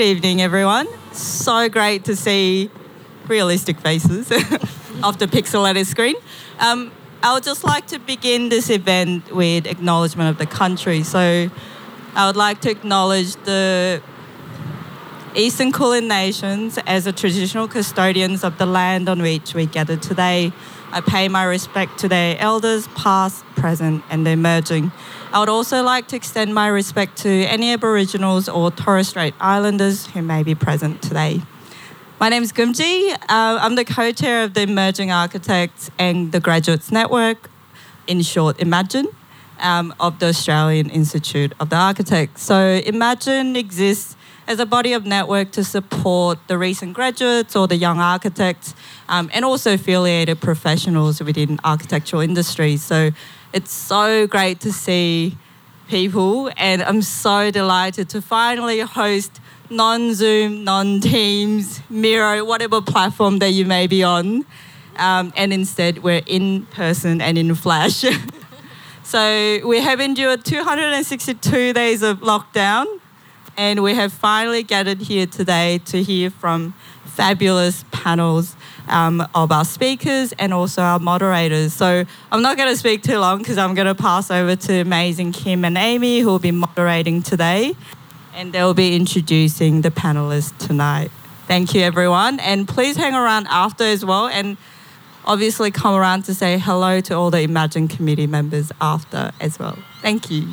Good evening, everyone. So great to see realistic faces off the pixelated screen. Um, I would just like to begin this event with acknowledgement of the country. So I would like to acknowledge the Eastern Kulin Nations as the traditional custodians of the land on which we gather today. I pay my respect to their elders, past, present, and emerging. I would also like to extend my respect to any Aboriginals or Torres Strait Islanders who may be present today. My name is Gumji. Uh, I'm the co chair of the Emerging Architects and the Graduates Network, in short, EmAGN, um, of the Australian Institute of the Architects. So, EmAGN exists as a body of network to support the recent graduates or the young architects um, and also affiliated professionals within architectural industries. So, it's so great to see people, and I'm so delighted to finally host non Zoom, non Teams, Miro, whatever platform that you may be on. Um, and instead, we're in person and in flash. so, we have endured 262 days of lockdown, and we have finally gathered here today to hear from fabulous panels um, of our speakers and also our moderators. So I'm not going to speak too long because I'm going to pass over to amazing Kim and Amy who will be moderating today and they'll be introducing the panelists tonight. Thank you, everyone. And please hang around after as well and obviously come around to say hello to all the EmAGN committee members after as well. Thank you.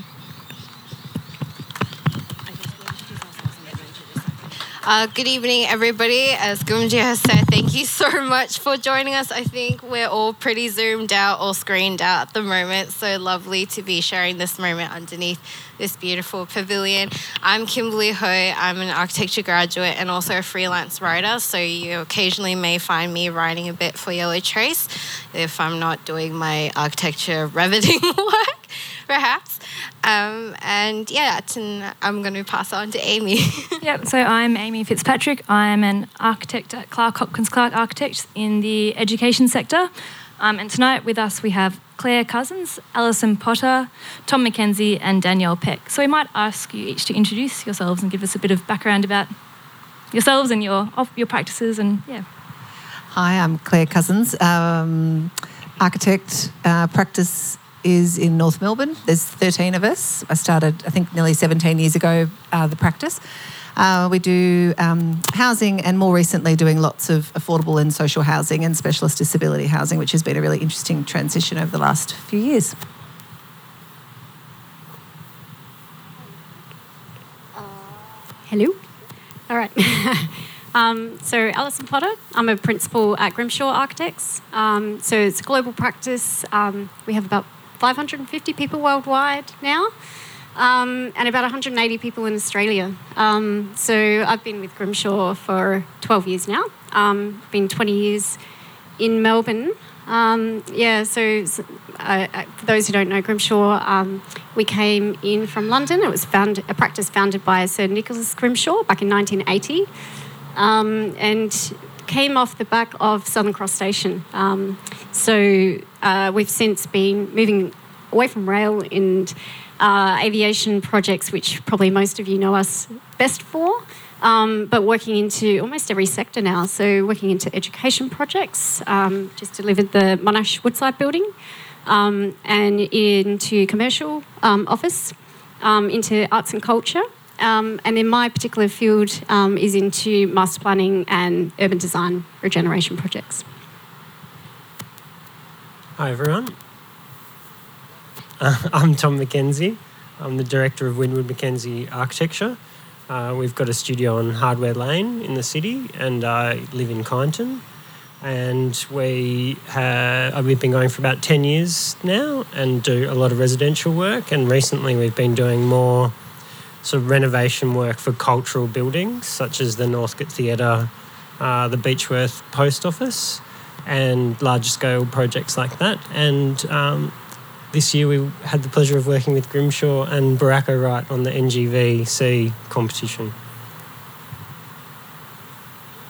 Uh, good evening, everybody. As Gumji has said, thank you so much for joining us. I think we're all pretty zoomed out or screened out at the moment. So lovely to be sharing this moment underneath this beautiful pavilion. I'm Kimberly Ho. I'm an architecture graduate and also a freelance writer. So you occasionally may find me writing a bit for Yellowtrace if I'm not doing my architecture riveting work, perhaps. Um, and yeah, and I'm going to pass on to Amy. yep, so I'm Amy Fitzpatrick. I'm an architect at Clarke Hopkins Clarke Architects in the education sector. Um, and tonight with us we have Clare Cousins, Alison Potter, Tom McKenzie, and Danielle Peck. So we might ask you each to introduce yourselves and give us a bit of background about yourselves and your your practices and yeah. Hi, I'm Clare Cousins, um, architect, uh, practice is in North Melbourne. There's 13 of us. I started, I think, nearly 17 years ago, uh, the practice. Uh, we do um, housing and more recently doing lots of affordable and social housing and specialist disability housing, which has been a really interesting transition over the last few years. Hello. All right. um, so, Alison Potter, I'm a principal at Grimshaw Architects. Um, so, it's a global practice. Um, we have about 550 people worldwide now. Um, and about 180 people in Australia. Um, so I've been with Grimshaw for 12 years now. Um, been 20 years in Melbourne. Um, yeah, so uh, for those who don't know Grimshaw, um, we came in from London. It was found, a practice founded by Sir Nicholas Grimshaw back in 1980, um, and came off the back of Southern Cross Station. so uh, we've since been moving away from rail and uh, aviation projects, which probably most of you know us best for, um, but working into almost every sector now. So, working into education projects, um, just delivered the Monash Woodside building, um, and into commercial um, office, um, into arts and culture. Um, and in my particular field is into master planning and urban design regeneration projects. Hi, everyone. Uh, I'm Tom McKenzie. I'm the director of Winwood McKenzie Architecture. Uh, we've got a studio on Hardware Lane in the city, and I live in Kyneton. and we have, we've been going for about 10 years now and do a lot of residential work. And recently we've been doing more sort of renovation work for cultural buildings, such as the Northcote Theatre, uh, the Beechworth Post Office, and large scale projects like that. And um, this year we had the pleasure of working with Grimshaw and Baracko Wright on the NGVC competition.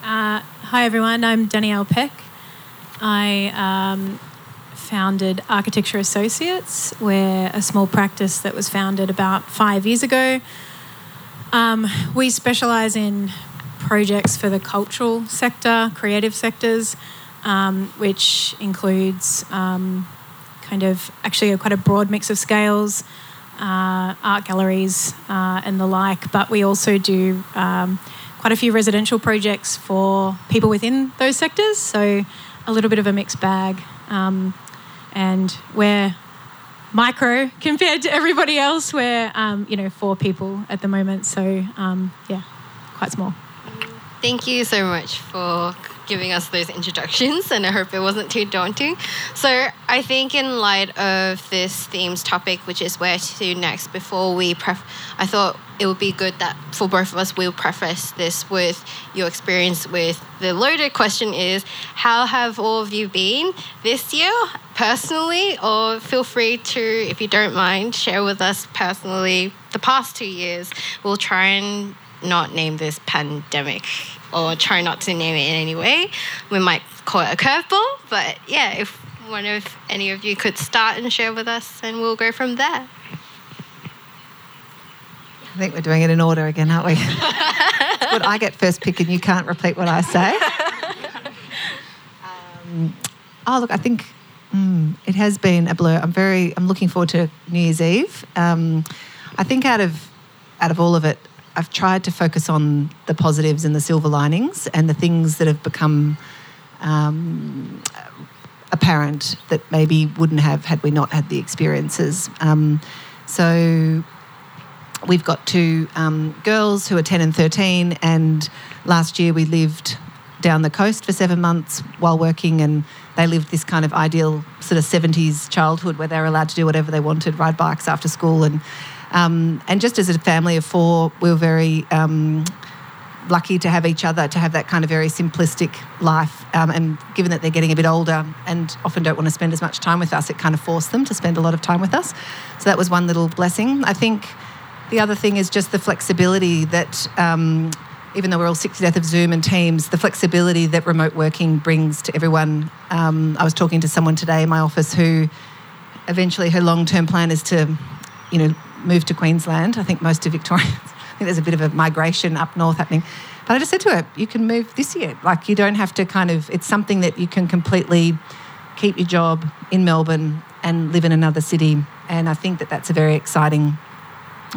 Uh, hi everyone, I'm Danielle Peck. I um, founded Architecture Associates. We're a small practice that was founded about five years ago. Um, we specialise in projects for the cultural sector, creative sectors, um, which includes um, kind of actually a, quite a broad mix of scales, uh, art galleries, uh, and the like. But we also do um, quite a few residential projects for people within those sectors. So a little bit of a mixed bag. Um, and we're micro compared to everybody else. We're, um, you know, four people at the moment. So, um, yeah, quite small. Thank you so much for giving us those introductions, and I hope it wasn't too daunting. So, I think in light of this theme's topic, which is where to next, before we pref, I thought it would be good that for both of us we'll preface this with your experience with the loaded question is how have all of you been this year personally or feel free to if you don't mind share with us personally the past two years we'll try and not name this pandemic or try not to name it in any way. We might call it a curveball, but yeah, if one of any of you could start and share with us, and we'll go from there. I think we're doing it in order again, aren't we? But I get first pick and you can't repeat what I say. Um, oh, look, I think mm, it has been a blur. I'm very, I'm looking forward to New Year's Eve. Um, I think out of, out of all of it, I've tried to focus on the positives and the silver linings and the things that have become um, apparent that maybe wouldn't have had we not had the experiences. Um, so we've got two um, girls who are 10 and 13, and last year we lived down the coast for seven months while working, and they lived this kind of ideal sort of 70s childhood where they were allowed to do whatever they wanted, ride bikes after school, and um, and just as a family of four, we were very um, lucky to have each other, to have that kind of very simplistic life. Um, and given that they're getting a bit older and often don't want to spend as much time with us, it kind of forced them to spend a lot of time with us. So that was one little blessing. I think the other thing is just the flexibility that, um, even though we're all sick to death of Zoom and Teams, the flexibility that remote working brings to everyone. Um, I was talking to someone today in my office who eventually her long term plan is to, you know, move to Queensland. I think most of Victorians, I think there's a bit of a migration up north happening. But I just said to her, you can move this year. Like you don't have to kind of, it's something that you can completely keep your job in Melbourne and live in another city. And I think that that's a very exciting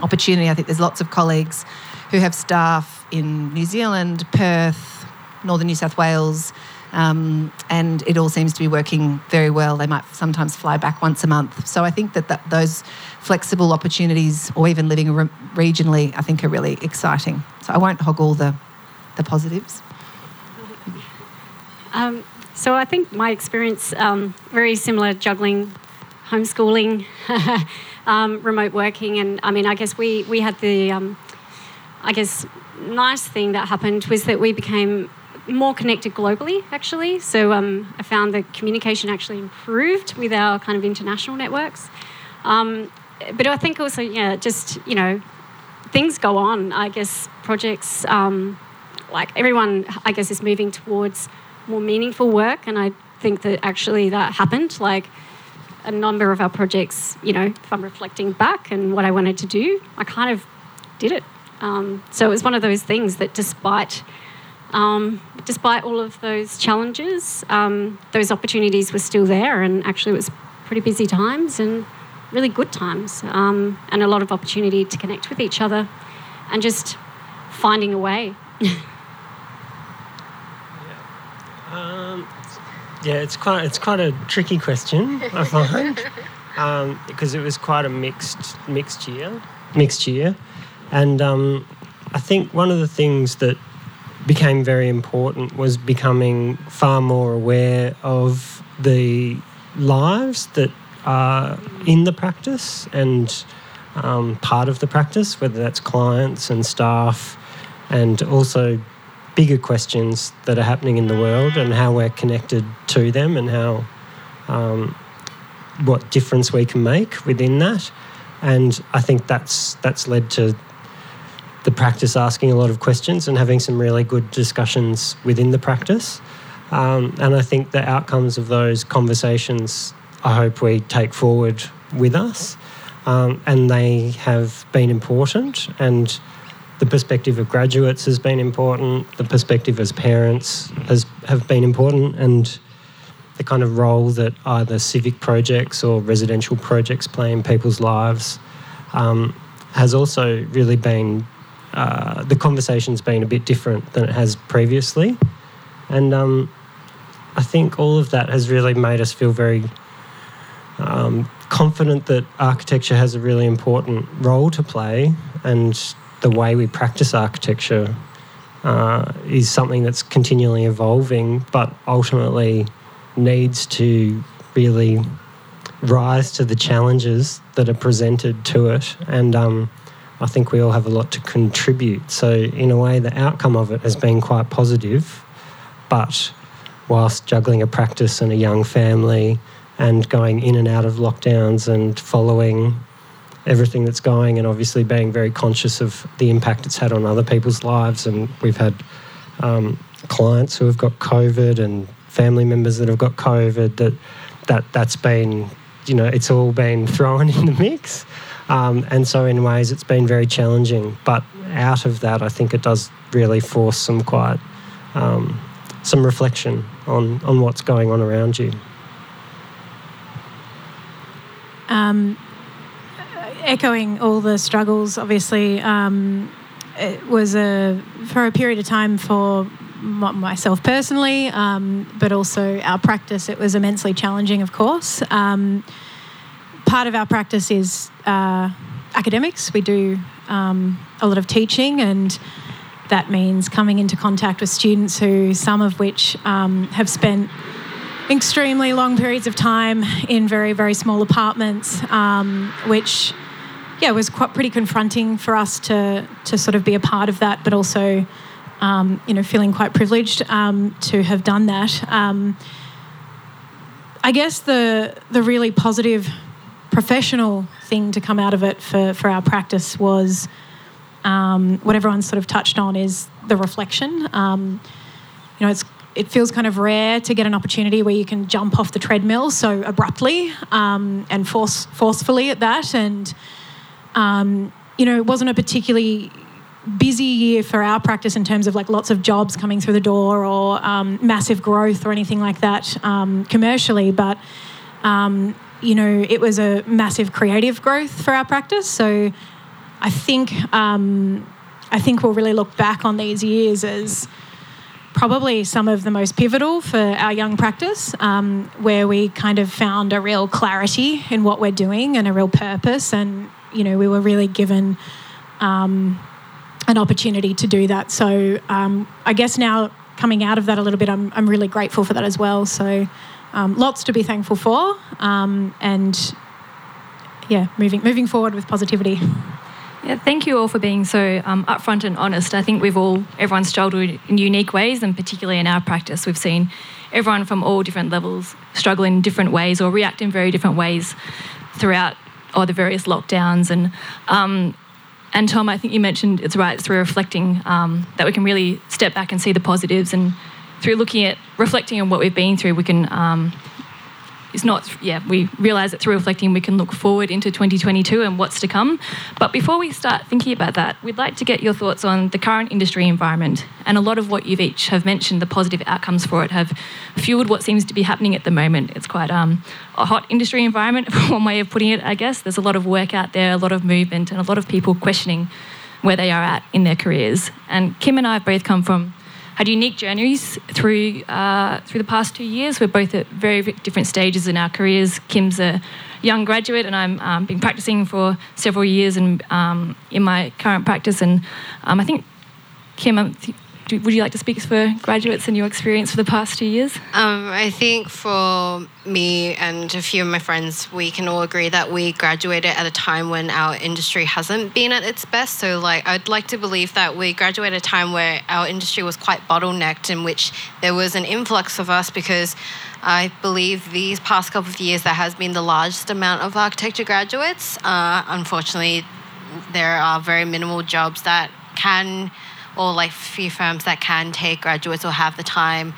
opportunity. I think there's lots of colleagues who have staff in New Zealand, Perth, Northern New South Wales, um, and it all seems to be working very well. They might sometimes fly back once a month. So I think that, that those flexible opportunities, or even living re- regionally, I think are really exciting. So I won't hog all the, the positives. Um, so I think my experience um, very similar juggling homeschooling, um, remote working, and I mean I guess we we had the um, I guess nice thing that happened was that we became more connected globally actually. So um, I found the communication actually improved with our kind of international networks. Um, but I think also yeah just you know things go on. I guess projects like everyone I guess is moving towards more meaningful work. And I think that actually that happened. Like a number of our projects, you know, if I'm reflecting back and what I wanted to do, I kind of did it. Um, so it was one of those things that despite um, despite all of those challenges, um, those opportunities were still there, and actually it was pretty busy times and really good times, um, and a lot of opportunity to connect with each other, and just finding a way. Um, yeah, it's quite it's quite a tricky question I find. Um, because it was quite a mixed mixed year, mixed year, and um, I think one of the things that became very important was becoming far more aware of the lives that are in the practice and um, part of the practice, whether that's clients and staff, and also bigger questions that are happening in the world and how we're connected to them and how um, what difference we can make within that. And I think that's that's led to the practice asking a lot of questions and having some really good discussions within the practice. Um, and I think the outcomes of those conversations, I hope we take forward with us. Um, and they have been important. And the perspective of graduates has been important. The perspective as parents has have been important, and the kind of role that either civic projects or residential projects play in people's lives um, has also really been uh, the conversation's been a bit different than it has previously, and um, I think all of that has really made us feel very um, confident that architecture has a really important role to play, and the way we practice architecture uh, is something that's continually evolving, but ultimately needs to really rise to the challenges that are presented to it. And um, I think we all have a lot to contribute. So, in a way, the outcome of it has been quite positive, but whilst juggling a practice and a young family and going in and out of lockdowns and following everything that's going and obviously being very conscious of the impact it's had on other people's lives. And we've had um, clients who have got COVID and family members that have got COVID that that that's been you know it's all been thrown in the mix um, and so in ways it's been very challenging but out of that I think it does really force some quite um, some reflection on on what's going on around you um, echoing all the struggles obviously um, it was a for a period of time for myself personally, um, but also our practice. It was immensely challenging, of course. Um, part of our practice is uh, academics. We do um, a lot of teaching, and that means coming into contact with students who, some of which um, have spent extremely long periods of time in very, very small apartments, um, which yeah, was quite pretty confronting for us to to sort of be a part of that, but also um, you know, feeling quite privileged um, to have done that. Um, I guess the the really positive professional thing to come out of it for, for our practice was um, what everyone sort of touched on is the reflection. Um, you know, it's it feels kind of rare to get an opportunity where you can jump off the treadmill so abruptly um, and force forcefully at that and you know, it wasn't a particularly busy year for our practice in terms of like lots of jobs coming through the door or um, massive growth or anything like that um, commercially, but um, you know it was a massive creative growth for our practice. So I think um, I think we'll really look back on these years as probably some of the most pivotal for our young practice, um, where we kind of found a real clarity in what we're doing and a real purpose, and you know we were really given. Um, an opportunity to do that. So um, I guess now coming out of that a little bit, I'm, I'm really grateful for that as well. So um, lots to be thankful for, um, and yeah, moving moving forward with positivity. Yeah, thank you all for being so um, upfront and honest. I think we've all, everyone's struggled in unique ways, and particularly in our practice, we've seen everyone from all different levels struggle in different ways or react in very different ways throughout all the various lockdowns. And um, and Tom, I think you mentioned it's right through reflecting um, that we can really step back and see the positives, and through looking at reflecting on what we've been through, we can um, it's not, yeah, we realise that through reflecting we can look forward into 2022 and what's to come. But before we start thinking about that, we'd like to get your thoughts on the current industry environment. And a lot of what you've each have mentioned, the positive outcomes for it, have fueled what seems to be happening at the moment. It's quite um, a hot industry environment, one way of putting it, I guess. There's a lot of work out there, a lot of movement, and a lot of people questioning where they are at in their careers. And Kim and I have both come from had unique journeys through uh, through the past two years. We're both at very different stages in our careers. Kim's a young graduate, and I'm um, been practicing for several years and um, in my current practice. And um, I think Kim, do, would you like to speak for graduates and your experience for the past two years? Um, I think for me and a few of my friends, we can all agree that we graduated at a time when our industry hasn't been at its best. So, like, I'd like to believe that we graduated at a time where our industry was quite bottlenecked, in which there was an influx of us because I believe these past couple of years there has been the largest amount of architecture graduates. Uh, unfortunately, there are very minimal jobs that can, or like few firms that can take graduates or have the time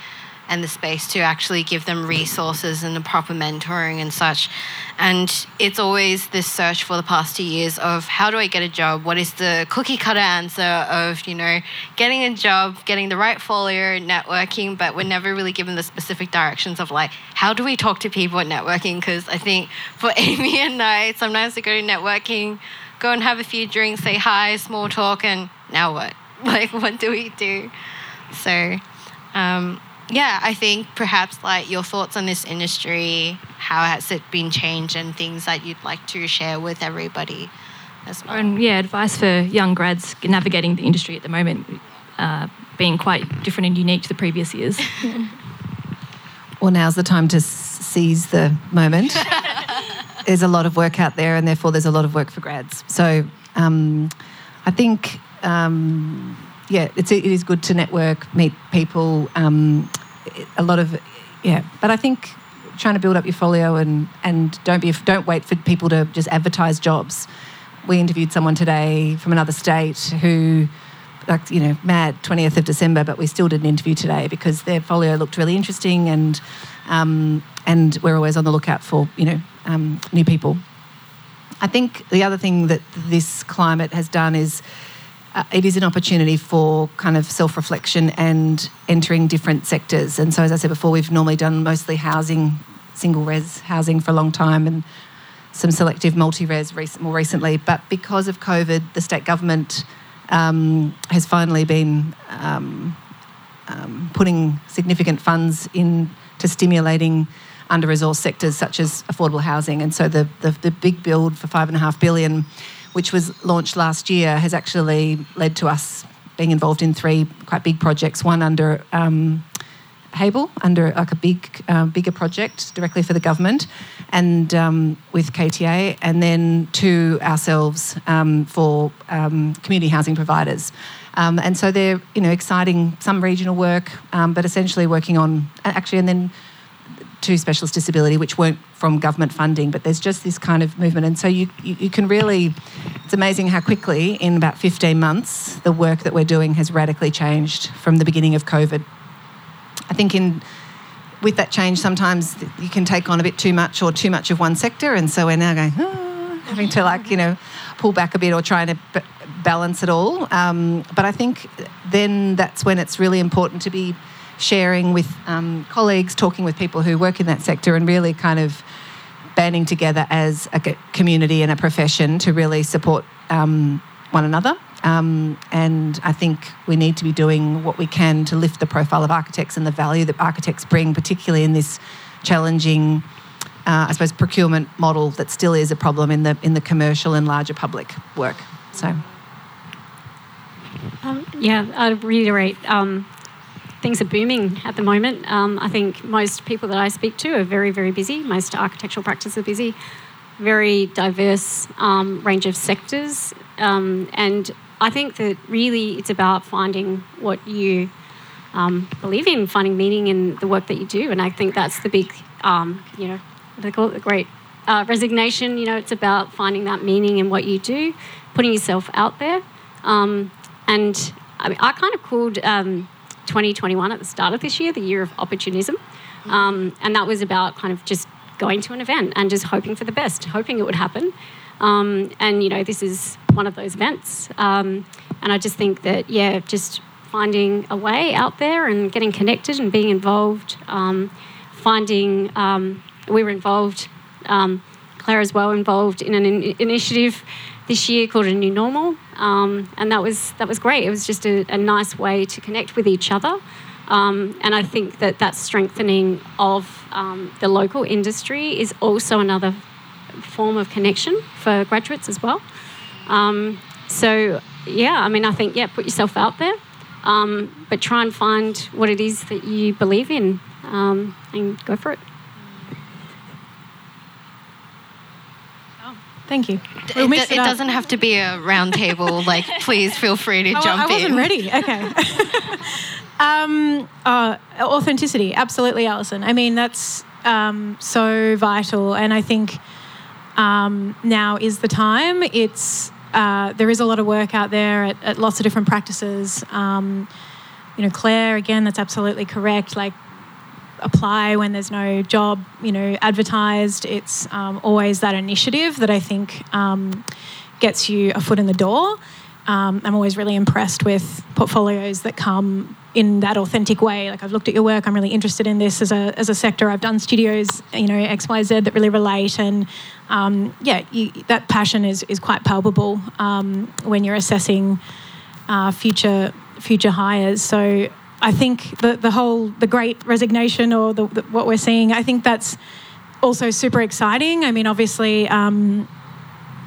and the space to actually give them resources and the proper mentoring and such. And it's always this search for the past two years of how do I get a job? What is the cookie cutter answer of, you know, getting a job, getting the right folio, networking, but we're never really given the specific directions of like, how do we talk to people at networking? Because I think for Amy and I, sometimes we go to networking, go and have a few drinks, say hi, small talk, and now what? Like, what do we do? So, um, yeah, I think perhaps like your thoughts on this industry, how has it been changed, and things that you'd like to share with everybody as well. And yeah, advice for young grads navigating the industry at the moment, uh, being quite different and unique to the previous years. Well, now's the time to seize the moment. there's a lot of work out there, and therefore there's a lot of work for grads. So um, I think, um, yeah, it's, it is good to network, meet people. Um, a lot of, yeah, but I think trying to build up your folio and and don't be don't wait for people to just advertise jobs. We interviewed someone today from another state who like you know mad 20th of december but we still did an interview today because their folio looked really interesting and um, and we're always on the lookout for you know um, new people i think the other thing that this climate has done is uh, it is an opportunity for kind of self-reflection and entering different sectors and so as i said before we've normally done mostly housing single res housing for a long time and some selective multi-res rec- more recently but because of covid the state government um, has finally been um, um, putting significant funds into stimulating under-resourced sectors such as affordable housing. And so the, the, the big build for five and a half billion, which was launched last year, has actually led to us being involved in three quite big projects. One under um, Hable, under like a big, uh, bigger project directly for the government, and um, with KTA, and then two ourselves um, for um, community housing providers. Um, and so they're, you know, exciting, some regional work, um, but essentially working on, actually, and then two specialist disability, which weren't from government funding, but there's just this kind of movement. And so you, you, you can really, it's amazing how quickly, in about 15 months, the work that we're doing has radically changed from the beginning of COVID. I think in with that change, sometimes you can take on a bit too much or too much of one sector, and so we're now going "Ah," having to like you know pull back a bit or trying to b- balance it all. Um, but I think then that's when it's really important to be sharing with um, colleagues, talking with people who work in that sector, and really kind of banding together as a community and a profession to really support um, one another. Um, and I think we need to be doing what we can to lift the profile of architects and the value that architects bring, particularly in this challenging, uh, I suppose, procurement model that still is a problem in the in the commercial and larger public work. So. Um, yeah, I'll reiterate. Um, things are booming at the moment. Um, I think most people that I speak to are very, very busy. Most architectural practices are busy. Very diverse um, range of sectors, um, and I think that really it's about finding what you um, believe in, finding meaning in the work that you do, and I think that's the big, um, you know, they call it the great uh, resignation. You know, it's about finding that meaning in what you do, putting yourself out there. Um, and I, mean, I kind of called 2021 at the start of this year the year of opportunism. Um, and that was about kind of just going to an event and just hoping for the best, hoping it would happen. Um, and, you know, this is one of those events. Um, and I just think that, yeah, just finding a way out there and getting connected and being involved, um, finding, um, we were involved, um, Clare as well, involved in an in- initiative this year called A New Normal, um, and that was that was great. It was just a, a nice way to connect with each other, um, and I think that that strengthening of um, the local industry is also another form of connection for graduates as well. Um, so yeah, I mean, I think yeah, put yourself out there, um, but try and find what it is that you believe in um, and go for it. Thank you. It, We'll it it up. doesn't have to be a round table. Like, please feel free to jump I wasn't in. ready. Okay. um, uh, authenticity, absolutely, Alison. I mean, that's um, so vital, and I think um, now is the time. It's uh, there is a lot of work out there at, at lots of different practices. Um, you know, Clare, again, that's absolutely correct. Like, apply when there's no job, you know, advertised. It's um, always that initiative that I think um, gets you a foot in the door. Um, I'm always really impressed with portfolios that come in that authentic way. Like I've looked at your work, I'm really interested in this as a, as a sector. I've done studios, you know, X, Y, Z that really relate, and um, yeah, you, that passion is is quite palpable um, when you're assessing uh, future future hires. So I think the the whole the Great Resignation or the, the, what we're seeing, I think that's also super exciting. I mean, obviously. Um,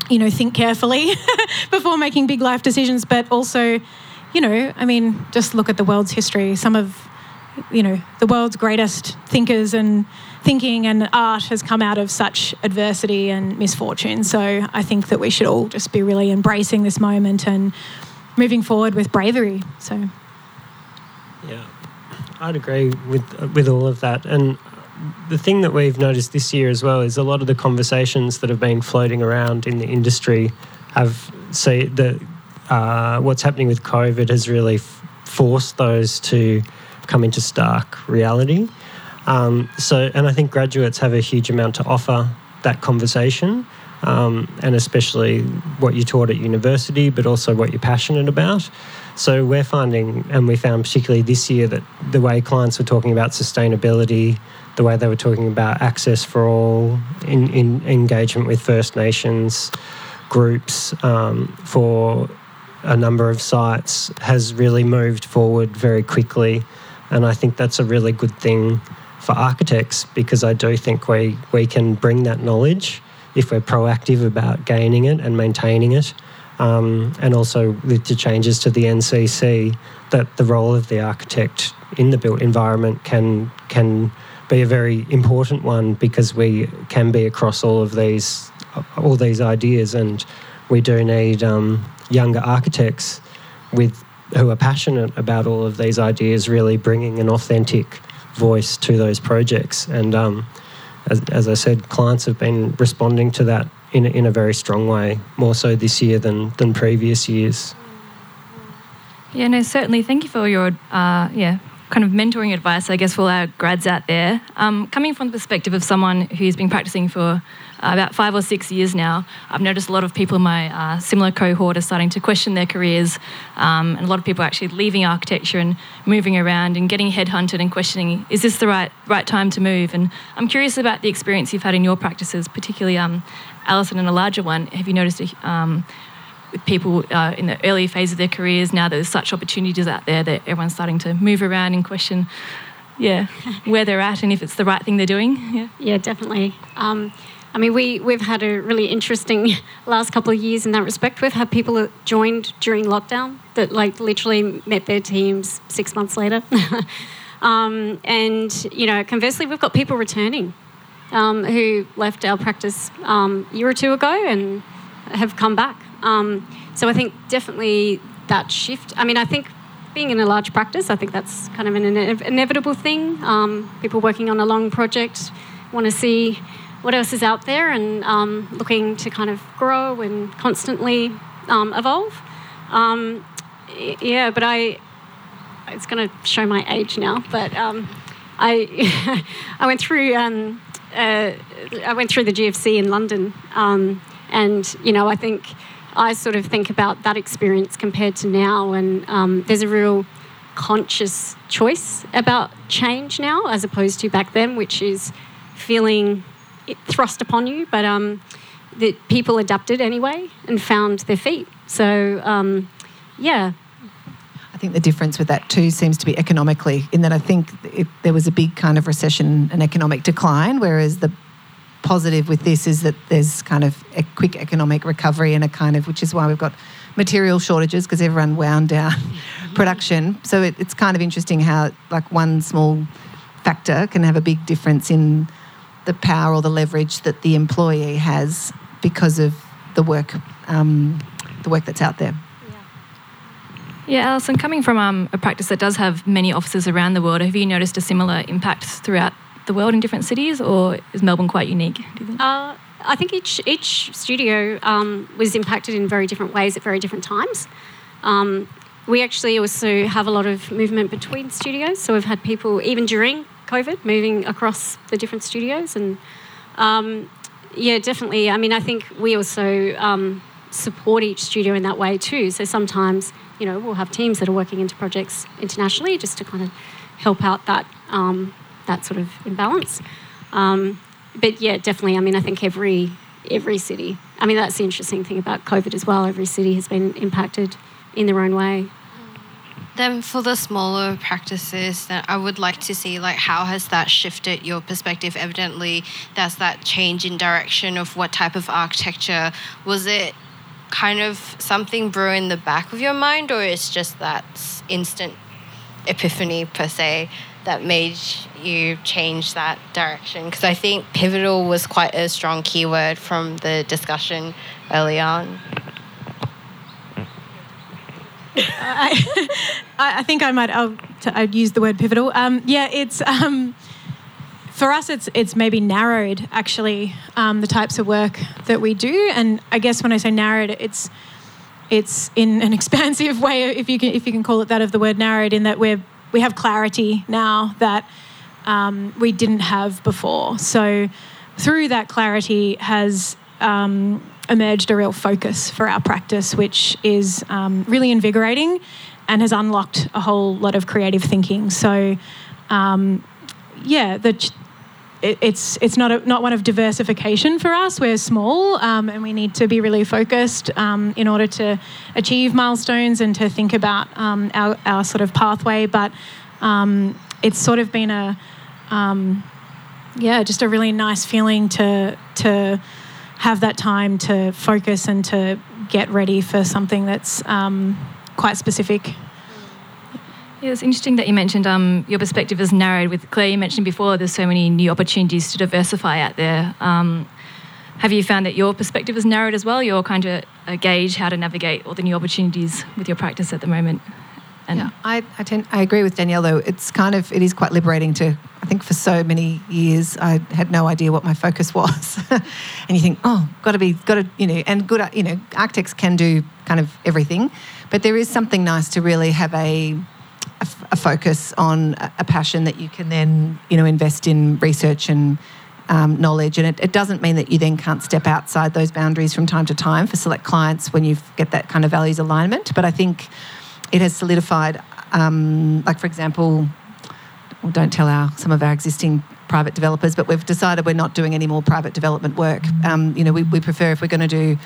you know, think carefully before making big life decisions, but also, you know, I mean, just look at the world's history. Some of, you know, the world's greatest thinkers and thinking and art has come out of such adversity and misfortune. So I think that we should all just be really embracing this moment and moving forward with bravery. So, Yeah, I'd agree with with all of that. And the thing that we've noticed this year as well is a lot of the conversations that have been floating around in the industry have say that uh, what's happening with COVID has really f- forced those to come into stark reality. Um, so, and I think graduates have a huge amount to offer that conversation, um, and especially what you taught at university, but also what you're passionate about. So we're finding, and we found particularly this year, that the way clients were talking about sustainability, the way they were talking about access for all, in, in engagement with First Nations groups um, for a number of sites has really moved forward very quickly. And I think that's a really good thing for architects because I do think we, we can bring that knowledge if we're proactive about gaining it and maintaining it. Um, and also with the changes to the NCC, that the role of the architect in the built environment can can be a very important one because we can be across all of these all these ideas, and we do need um, younger architects with who are passionate about all of these ideas, really bringing an authentic voice to those projects. And um, as, as I said, clients have been responding to that in in a very strong way, more so this year than than previous years. Yeah, no, certainly. Thank you for your uh, yeah kind of mentoring advice, I guess, for our grads out there. Um, coming from the perspective of someone who's been practicing for about five or six years now, I've noticed a lot of people in my uh, similar cohort are starting to question their careers, um, and a lot of people are actually leaving architecture and moving around and getting headhunted and questioning, is this the right right time to move? And I'm curious about the experience you've had in your practices, particularly um, Alison and a larger one. Have you noticed a, um, with people uh, in the early phase of their careers now that there's such opportunities out there that everyone's starting to move around and question yeah where they're at and if it's the right thing they're doing yeah Yeah, definitely. Um, I mean, we, we've had a really interesting last couple of years in that respect. We've had people joined during lockdown that, like, literally met their teams six months later. um, and, you know, conversely, we've got people returning um, who left our practice um, a year or two ago and have come back. Um, so I think definitely that shift. I mean, I think being in a large practice, I think that's kind of an ine- inevitable thing. Um, people working on a long project want to see what else is out there and um, looking to kind of grow and constantly um, evolve. Um, yeah, but I, it's going to show my age now, but um, I, I went through, um, uh, I went through the GFC in London, um, and you know, I think I sort of think about that experience compared to now, and there's a real conscious choice about change now as opposed to back then, which is feeling thrust upon you, but um, that people adapted anyway and found their feet. So, um, yeah, I think the difference with that too seems to be economically, in that I think it, there was a big kind of recession and economic decline, whereas the positive with this is that there's kind of a quick economic recovery and a kind of, which is why we've got material shortages because everyone wound down production. So it, it's kind of interesting how like one small factor can have a big difference in the power or the leverage that the employee has because of the work, um, the work that's out there. Yeah, Alison, coming from um, a practice that does have many offices around the world, have you noticed a similar impact throughout the world in different cities, or is Melbourne quite unique? Do you think? Uh, I think each each studio um, was impacted in very different ways at very different times. Um, we actually also have a lot of movement between studios, so we've had people even during COVID moving across the different studios, and um, yeah, definitely. I mean, I think we also um, support each studio in that way too. So sometimes you know we'll have teams that are working into projects internationally just to kind of help out that um, that sort of imbalance. Um, but yeah, definitely. I mean, I think every every city. I mean, that's the interesting thing about COVID as well. Every city has been impacted in their own way. Then for the smaller practices, I would like to see like how has that shifted your perspective? Evidently, there's that change in direction of what type of architecture was it kind of something brew in the back of your mind, or it's just that instant epiphany per se that made you change that direction? Because I think pivotal was quite a strong keyword from the discussion early on. I, I think I might. I'll, I'd use the word pivotal. Um, yeah, it's um, for us. It's it's maybe narrowed actually um, the types of work that we do, and I guess when I say narrowed, it's it's in an expansive way, if you can if you can call it that, of the word narrowed, in that we're we have clarity now that um, we didn't have before. So through that clarity has um, emerged a real focus for our practice, which is um, really invigorating and has unlocked a whole lot of creative thinking. So, um, yeah, the, it, it's it's not a, not one of diversification for us. We're small um, and we need to be really focused um, in order to achieve milestones and to think about um, our, our sort of pathway. But um, it's sort of been a yeah, just a really nice feeling to to have that time to focus and to get ready for something that's um, quite specific. Yeah, it's interesting that you mentioned um, your perspective is narrowed. With Clare, you mentioned before there's so many new opportunities to diversify out there. Um, have you found that your perspective is narrowed as well? You're kind of a gauge how to navigate all the new opportunities with your practice at the moment. And yeah, I, I, tend, I agree with Danielle though. It's kind of it is quite liberating to. I think for so many years I had no idea what my focus was, and you think, oh, got to be, got to, you know, and good, you know, architects can do kind of everything, but there is something nice to really have a a, a focus on a, a passion that you can then, you know, invest in research and um, knowledge. And it, it, doesn't mean that you then can't step outside those boundaries from time to time for select clients when you get that kind of values alignment. But I think it has solidified, um, like for example, well, don't tell our some of our existing private developers, but we've decided we're not doing any more private development work. Um, you know, we, we prefer if we're going to do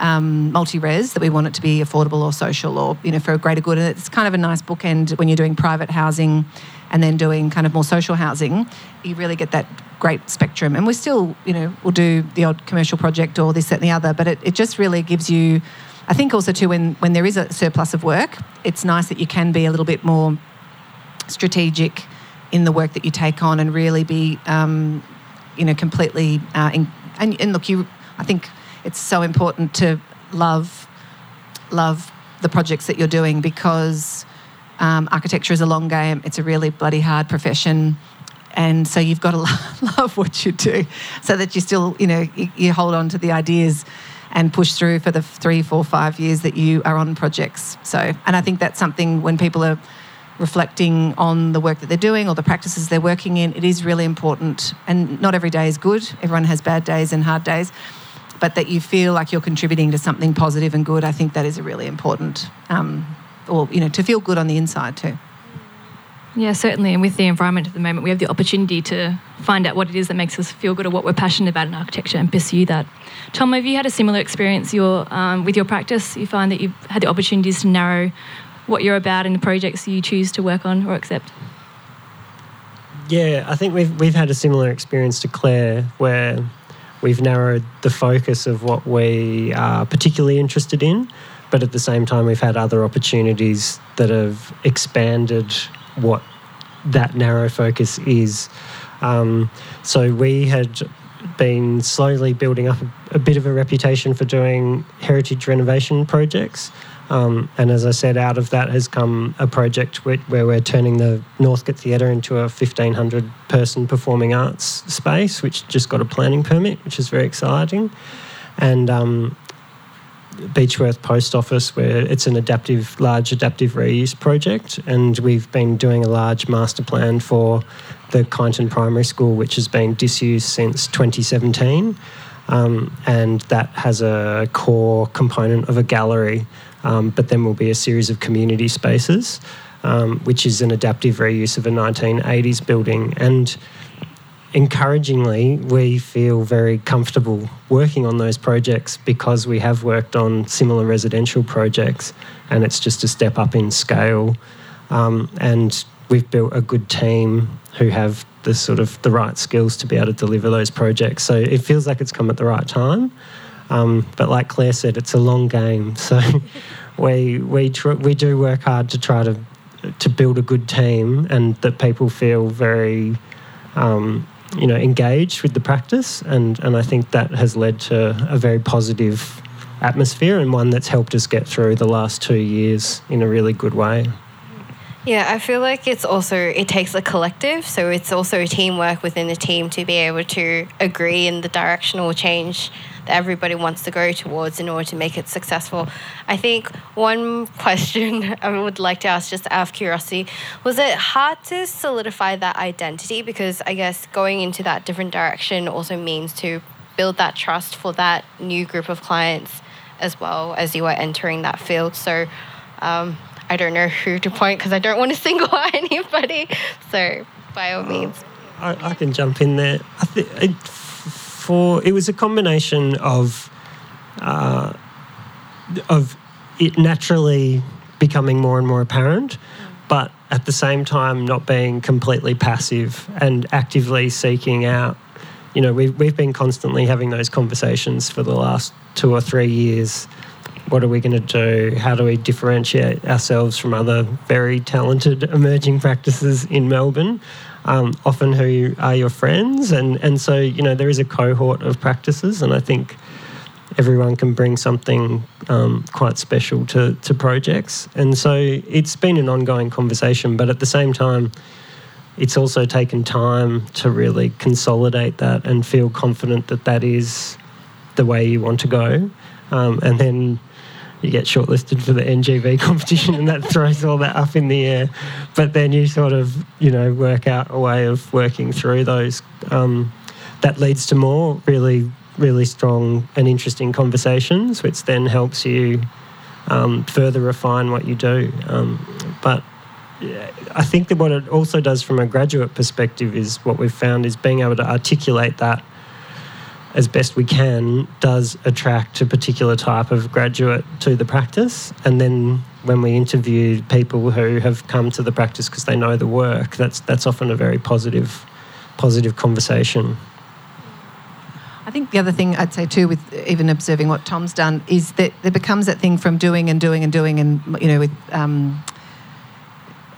um, multi-res that we want it to be affordable or social or you know for a greater good. And it's kind of a nice bookend when you're doing private housing and then doing kind of more social housing. You really get that great spectrum. And we still, you know, we'll do the odd commercial project or this, that, and the other, but it, it just really gives you I think also too when when there is a surplus of work, it's nice that you can be a little bit more strategic in the work that you take on and really be, um, you know, completely. Uh, in, and, and look, you, I think it's so important to love love the projects that you're doing because um, architecture is a long game. It's a really bloody hard profession. And so you've got to love what you do so that you still, you know, you, you hold on to the ideas and push through for the three, four, five years that you are on projects. So, and I think that's something when people are reflecting on the work that they're doing or the practices they're working in, it is really important. And not every day is good. Everyone has bad days and hard days. But that you feel like you're contributing to something positive and good, I think that is a really important, um, or you know, to feel good on the inside too. Yeah, certainly. And with the environment at the moment, we have the opportunity to find out what it is that makes us feel good or what we're passionate about in architecture and pursue that. Tom, have you had a similar experience your, um, with your practice? You find that you've had the opportunities to narrow what you're about in the projects you choose to work on or accept? Yeah, I think we've, we've had a similar experience to Clare where we've narrowed the focus of what we are particularly interested in, but at the same time, we've had other opportunities that have expanded what that narrow focus is. Um, so we had been slowly building up a, a, bit of a reputation for doing heritage renovation projects. Um, and as I said, out of that has come a project where, where we're turning the Northcote Theatre into a 1,500 person performing arts space, which just got a planning permit, which is very exciting. And um, Beechworth Post Office, where it's an adaptive, large adaptive reuse project, and we've been doing a large master plan for the Kyneton Primary School, which has been disused since 2017. Um, and that has a core component of a gallery, um, but then will be a series of community spaces, um, which is an adaptive reuse of a 1980s building. And encouragingly, we feel very comfortable working on those projects because we have worked on similar residential projects and it's just a step up in scale. Um, and we've built a good team who have the sort of the right skills to be able to deliver those projects. So it feels like it's come at the right time. Um, but like Clare said, it's a long game. So we we tr- we do work hard to try to to build a good team and that people feel very um, you know engaged with the practice and and I think that has led to a very positive atmosphere and one that's helped us get through the last two years in a really good way. Yeah, I feel like it's also it takes a collective, so it's also teamwork within the team to be able to agree in the directional change that everybody wants to go towards in order to make it successful. I think one question I would like to ask, just out of curiosity, was it hard to solidify that identity? Because I guess going into that different direction also means to build that trust for that new group of clients as well as you are entering that field. So. Um, I don't know who to point because I don't want to single out anybody. So by all means. I, I can jump in there. I think it, for it was a combination of uh, of it naturally becoming more and more apparent, but at the same time not being completely passive and actively seeking out. You know, we've we've been constantly having those conversations for the last two or three years what are we going to do? How do we differentiate ourselves from other very talented emerging practices in Melbourne? Um, often who are your friends, and and so you know there is a cohort of practices, and I think everyone can bring something um, quite special to to projects, and so it's been an ongoing conversation, but at the same time. It's also taken time to really consolidate that and feel confident that that is the way you want to go. Um, and then you get shortlisted for the NGV competition, and that throws all that up in the air. But then you sort of, you know, work out a way of working through those. Um, that leads to more really, really strong and interesting conversations, which then helps you um, further refine what you do. Um, but I think that what it also does from a graduate perspective is what we've found is being able to articulate that as best we can, does attract a particular type of graduate to the practice. And then when we interview people who have come to the practice because they know the work, that's that's often a very positive, positive conversation. I think the other thing I'd say too, with even observing what Tom's done, is that there becomes that thing from doing and doing and doing, and you know, with um,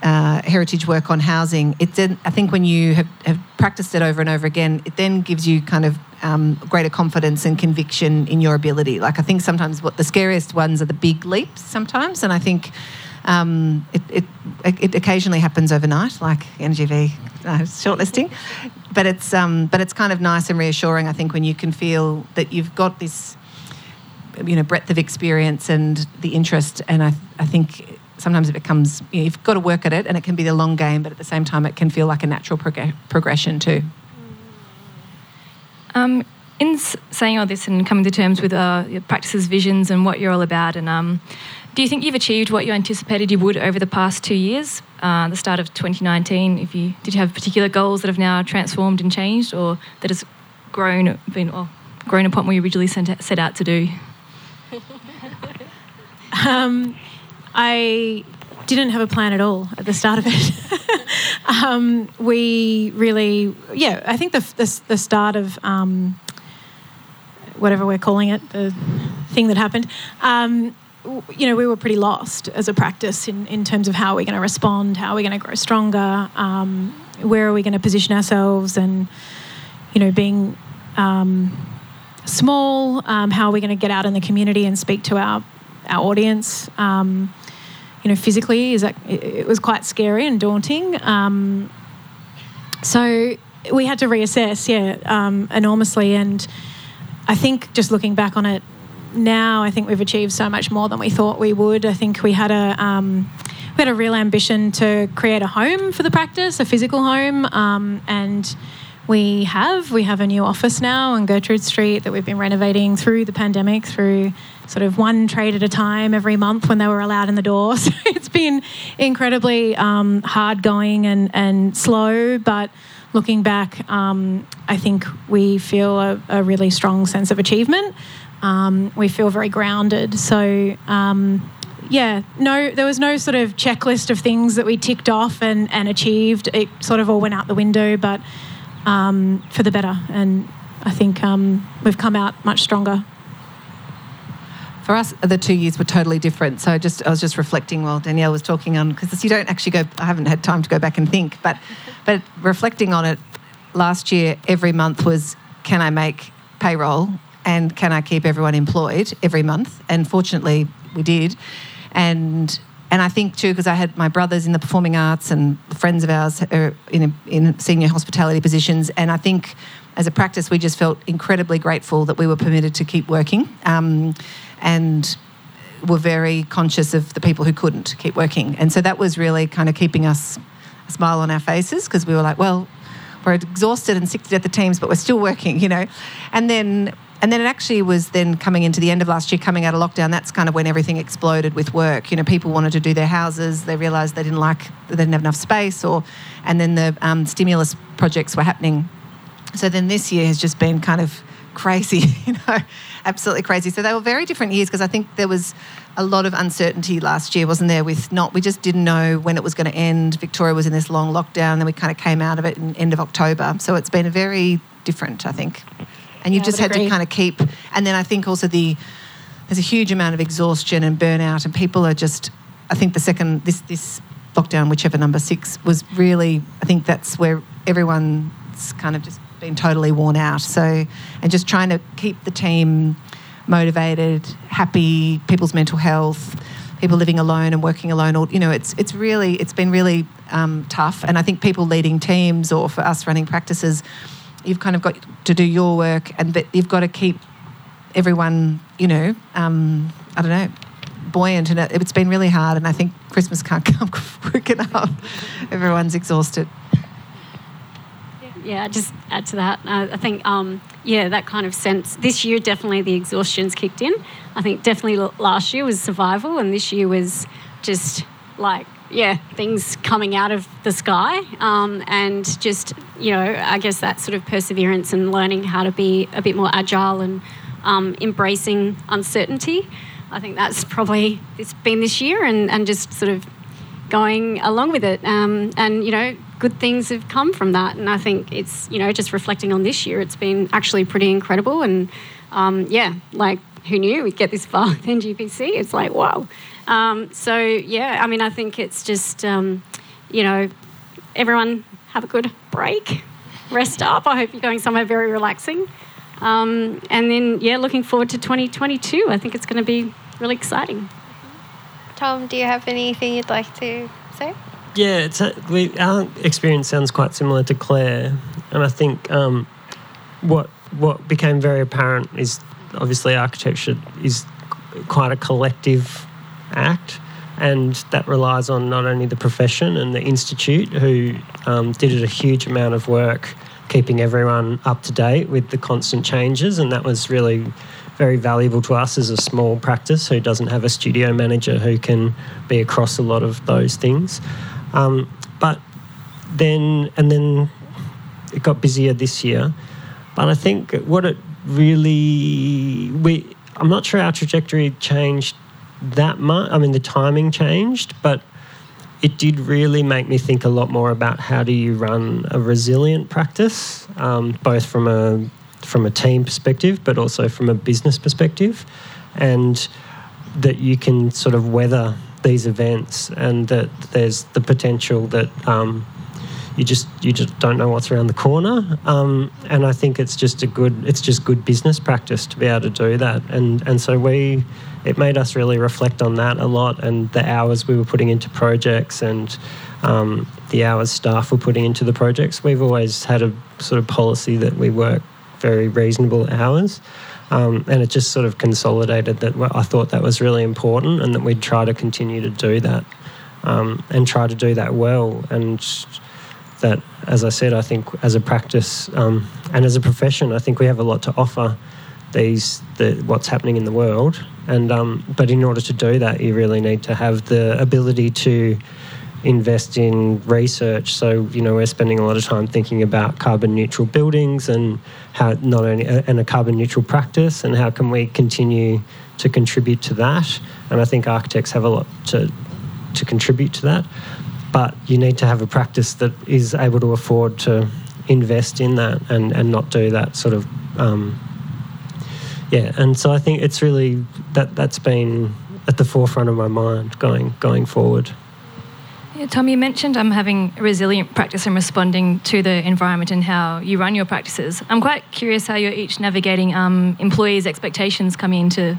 uh, heritage work on housing, it then, I think when you have, have, practiced it over and over again, it then gives you kind of um, greater confidence and conviction in your ability. Like I think sometimes what the scariest ones are the big leaps sometimes, and I think um, it, it, it, occasionally happens overnight, like NGV uh, shortlisting. But it's um, but it's kind of nice and reassuring. I think when you can feel that you've got this, you know, breadth of experience and the interest, and I I think sometimes it becomes you know, you've got to work at it and it can be the long game but at the same time it can feel like a natural prog- progression too. Um, in saying all this and coming to terms with uh, your practices visions and what you're all about and um, do you think you've achieved what you anticipated you would over the past two years uh, the start of 2019 if you did you have particular goals that have now transformed and changed or that has grown been or grown upon what you originally set out to do? Um, I didn't have a plan at all at the start of it. um, we really, yeah, I think the, the, the start of um, whatever we're calling it, the thing that happened. Um, you know, we were pretty lost as a practice in, in terms of how we're going to respond, how we're going to grow stronger, um, where are we going to position ourselves, and you know, being um, small, um, how are we going to get out in the community and speak to our our audience? Um, you know, physically, is that it, was quite scary and daunting. Um, so we had to reassess, yeah, um, enormously. And I think just looking back on it now, I think we've achieved so much more than we thought we would. I think we had a um, we had a real ambition to create a home for the practice, a physical home, um, and we have we have a new office now on Gertrude Street that we've been renovating through the pandemic, through sort of one trade at a time every month when they were allowed in the door. So it's been incredibly um, hard going and and slow, but looking back, um, I think we feel a, a, really strong sense of achievement. Um, we feel very grounded. So, um, yeah, no, there was no sort of checklist of things that we ticked off and, and achieved. It sort of all went out the window, but um, for the better. And I think um, we've come out much stronger. For us, the two years were totally different. So just I was just reflecting while Danielle was talking on because you don't actually go. I haven't had time to go back and think, but but reflecting on it, last year every month was can I make payroll and can I keep everyone employed every month? And fortunately, we did. And and I think too because I had my brothers in the performing arts and friends of ours are in in senior hospitality positions, and I think as a practice we just felt incredibly grateful that we were permitted to keep working. Um, and were very conscious of the people who couldn't keep working. And so that was really kind of keeping us a smile on our faces because we were like, well, we're exhausted and sick to death of teams, but we're still working, you know. And then and then it actually was then coming into the end of last year, coming out of lockdown. That's kind of when everything exploded with work. You know, people wanted to do their houses. They realised they didn't like, they didn't have enough space, or and then the um, stimulus projects were happening. So then this year has just been kind of crazy, you know, absolutely crazy. So they were very different years because I think there was a lot of uncertainty last year, wasn't there? With not, we just didn't know when it was going to end. Victoria was in this long lockdown, then we kind of came out of it in end of October. So it's been a very different, I think. And you've yeah, just had agree. to kind of keep, and then I think also the there's a huge amount of exhaustion and burnout, and people are just. I think the second this this lockdown, whichever number six, was really. I think that's where everyone's kind of just been totally worn out. So, and just trying to keep the team motivated, happy, people's mental health, people living alone and working alone. Or you know, it's it's really it's been really um, tough. And I think people leading teams or for us running practices, you've kind of got to do your work, and but you've got to keep everyone, you know, um, I don't know, buoyant. And it, it's been really hard. And I think Christmas can't come quick enough. Everyone's exhausted yeah, I just add to that. Uh, I think, um, yeah, that kind of sense. This year, definitely the exhaustion's kicked in. I think definitely last year was survival, and this year was just like, yeah, things coming out of the sky. Um, and just, you know, I guess that sort of perseverance and learning how to be a bit more agile and um, embracing uncertainty. I think that's probably it's been this year, and, and just sort of going along with it. Um, and, you know, good things have come from that. And I think it's, you know, just reflecting on this year, it's been actually pretty incredible. And um, yeah, like who knew we'd get this far with NGPC? It's like, wow. Um, so yeah, I mean, I think it's just, um, you know, everyone have a good break, rest up. I hope you're going somewhere very relaxing. Um, and then, yeah, looking forward to 2022. I think it's going to be really exciting. Tom, do you have anything you'd like to say? Yeah, it's a, we, our experience sounds quite similar to Clare, and I think um, what what became very apparent is obviously architecture is quite a collective act, and that relies on not only the profession and the institute who um, did a huge amount of work keeping everyone up to date with the constant changes, and that was really very valuable to us as a small practice who doesn't have a studio manager who can be across a lot of those things. Um, but then, and then it got busier this year. But I think what it really, we, I'm not sure our trajectory changed that much. I mean, the timing changed, but it did really make me think a lot more about how do you run a resilient practice, um, both from a from a team perspective, but also from a business perspective, and that you can sort of weather these events, and that there's the potential that um, you just you just don't know what's around the corner. Um, and I think it's just a good it's just good business practice to be able to do that. And and so we it made us really reflect on that a lot and the hours we were putting into projects and um, the hours staff were putting into the projects. We've always had a sort of policy that we work very reasonable hours. Um, and it just sort of consolidated that I thought that was really important and that we'd try to continue to do that um, and try to do that well. And that, as I said, I think as a practice um, and as a profession, I think we have a lot to offer these the, what's happening in the world. And um, but in order to do that, you really need to have the ability to invest in research. So, you know, we're spending a lot of time thinking about carbon neutral buildings and how not only and a carbon neutral practice and how can we continue to contribute to that. And I think architects have a lot to to contribute to that. But you need to have a practice that is able to afford to invest in that and, and not do that sort of um, yeah. And so I think it's really that that's been at the forefront of my mind going going forward. Yeah, Tom, you mentioned um, having resilient practice and responding to the environment and how you run your practices. I'm quite curious how you're each navigating um, employees' expectations coming into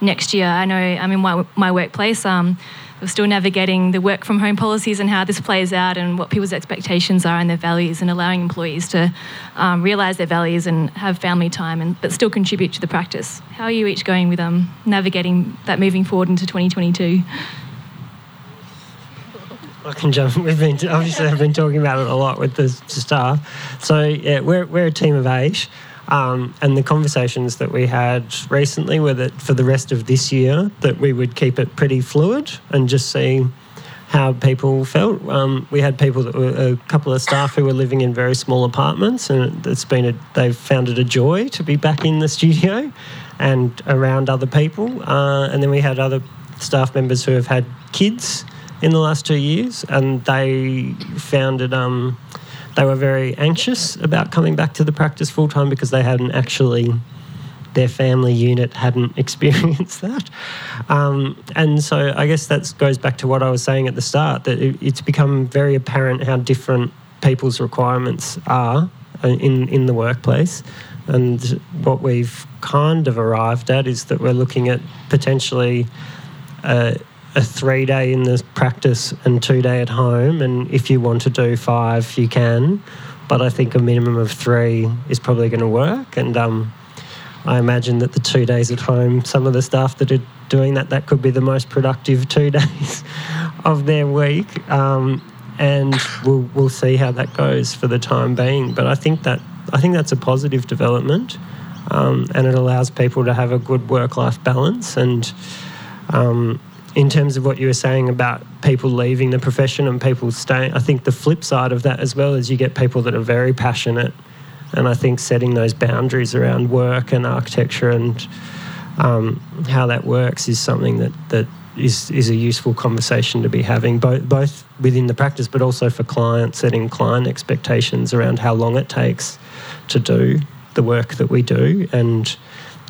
next year. I know I'm in my, my workplace. Um, we're still navigating the work from home policies and how this plays out and what people's expectations are and their values and allowing employees to um, realise their values and have family time and but still contribute to the practice. How are you each going with um, navigating that moving forward into 2022? I can jump. We've been obviously I've been talking about it a lot with the staff. So yeah, we're we're a team of eight, um, and the conversations that we had recently were that for the rest of this year that we would keep it pretty fluid and just see how people felt. Um, we had people that were a couple of staff who were living in very small apartments, and it's been a, they've found it a joy to be back in the studio and around other people. Uh, and then we had other staff members who have had kids in the last two years, and they found it. Um, they were very anxious about coming back to the practice full time because they hadn't actually their family unit hadn't experienced that. Um, and so I guess that goes back to what I was saying at the start that it, it's become very apparent how different people's requirements are in, in the workplace. And what we've kind of arrived at is that we're looking at potentially. Uh, a three day in the practice and two day at home. And if you want to do five, you can. But I think a minimum of three is probably going to work. And um, I imagine that the two days at home, some of the staff that are doing that, that could be the most productive two days of their week. Um, and we'll, we'll see how that goes for the time being. But I think that I think that's a positive development, um, and it allows people to have a good work-life balance and um, in terms of what you were saying about people leaving the profession and people staying, I think the flip side of that as well is you get people that are very passionate. And I think setting those boundaries around work and architecture and um, how that works is something that, that is, is a useful conversation to be having, both, both within the practice but also for clients, setting client expectations around how long it takes to do the work that we do and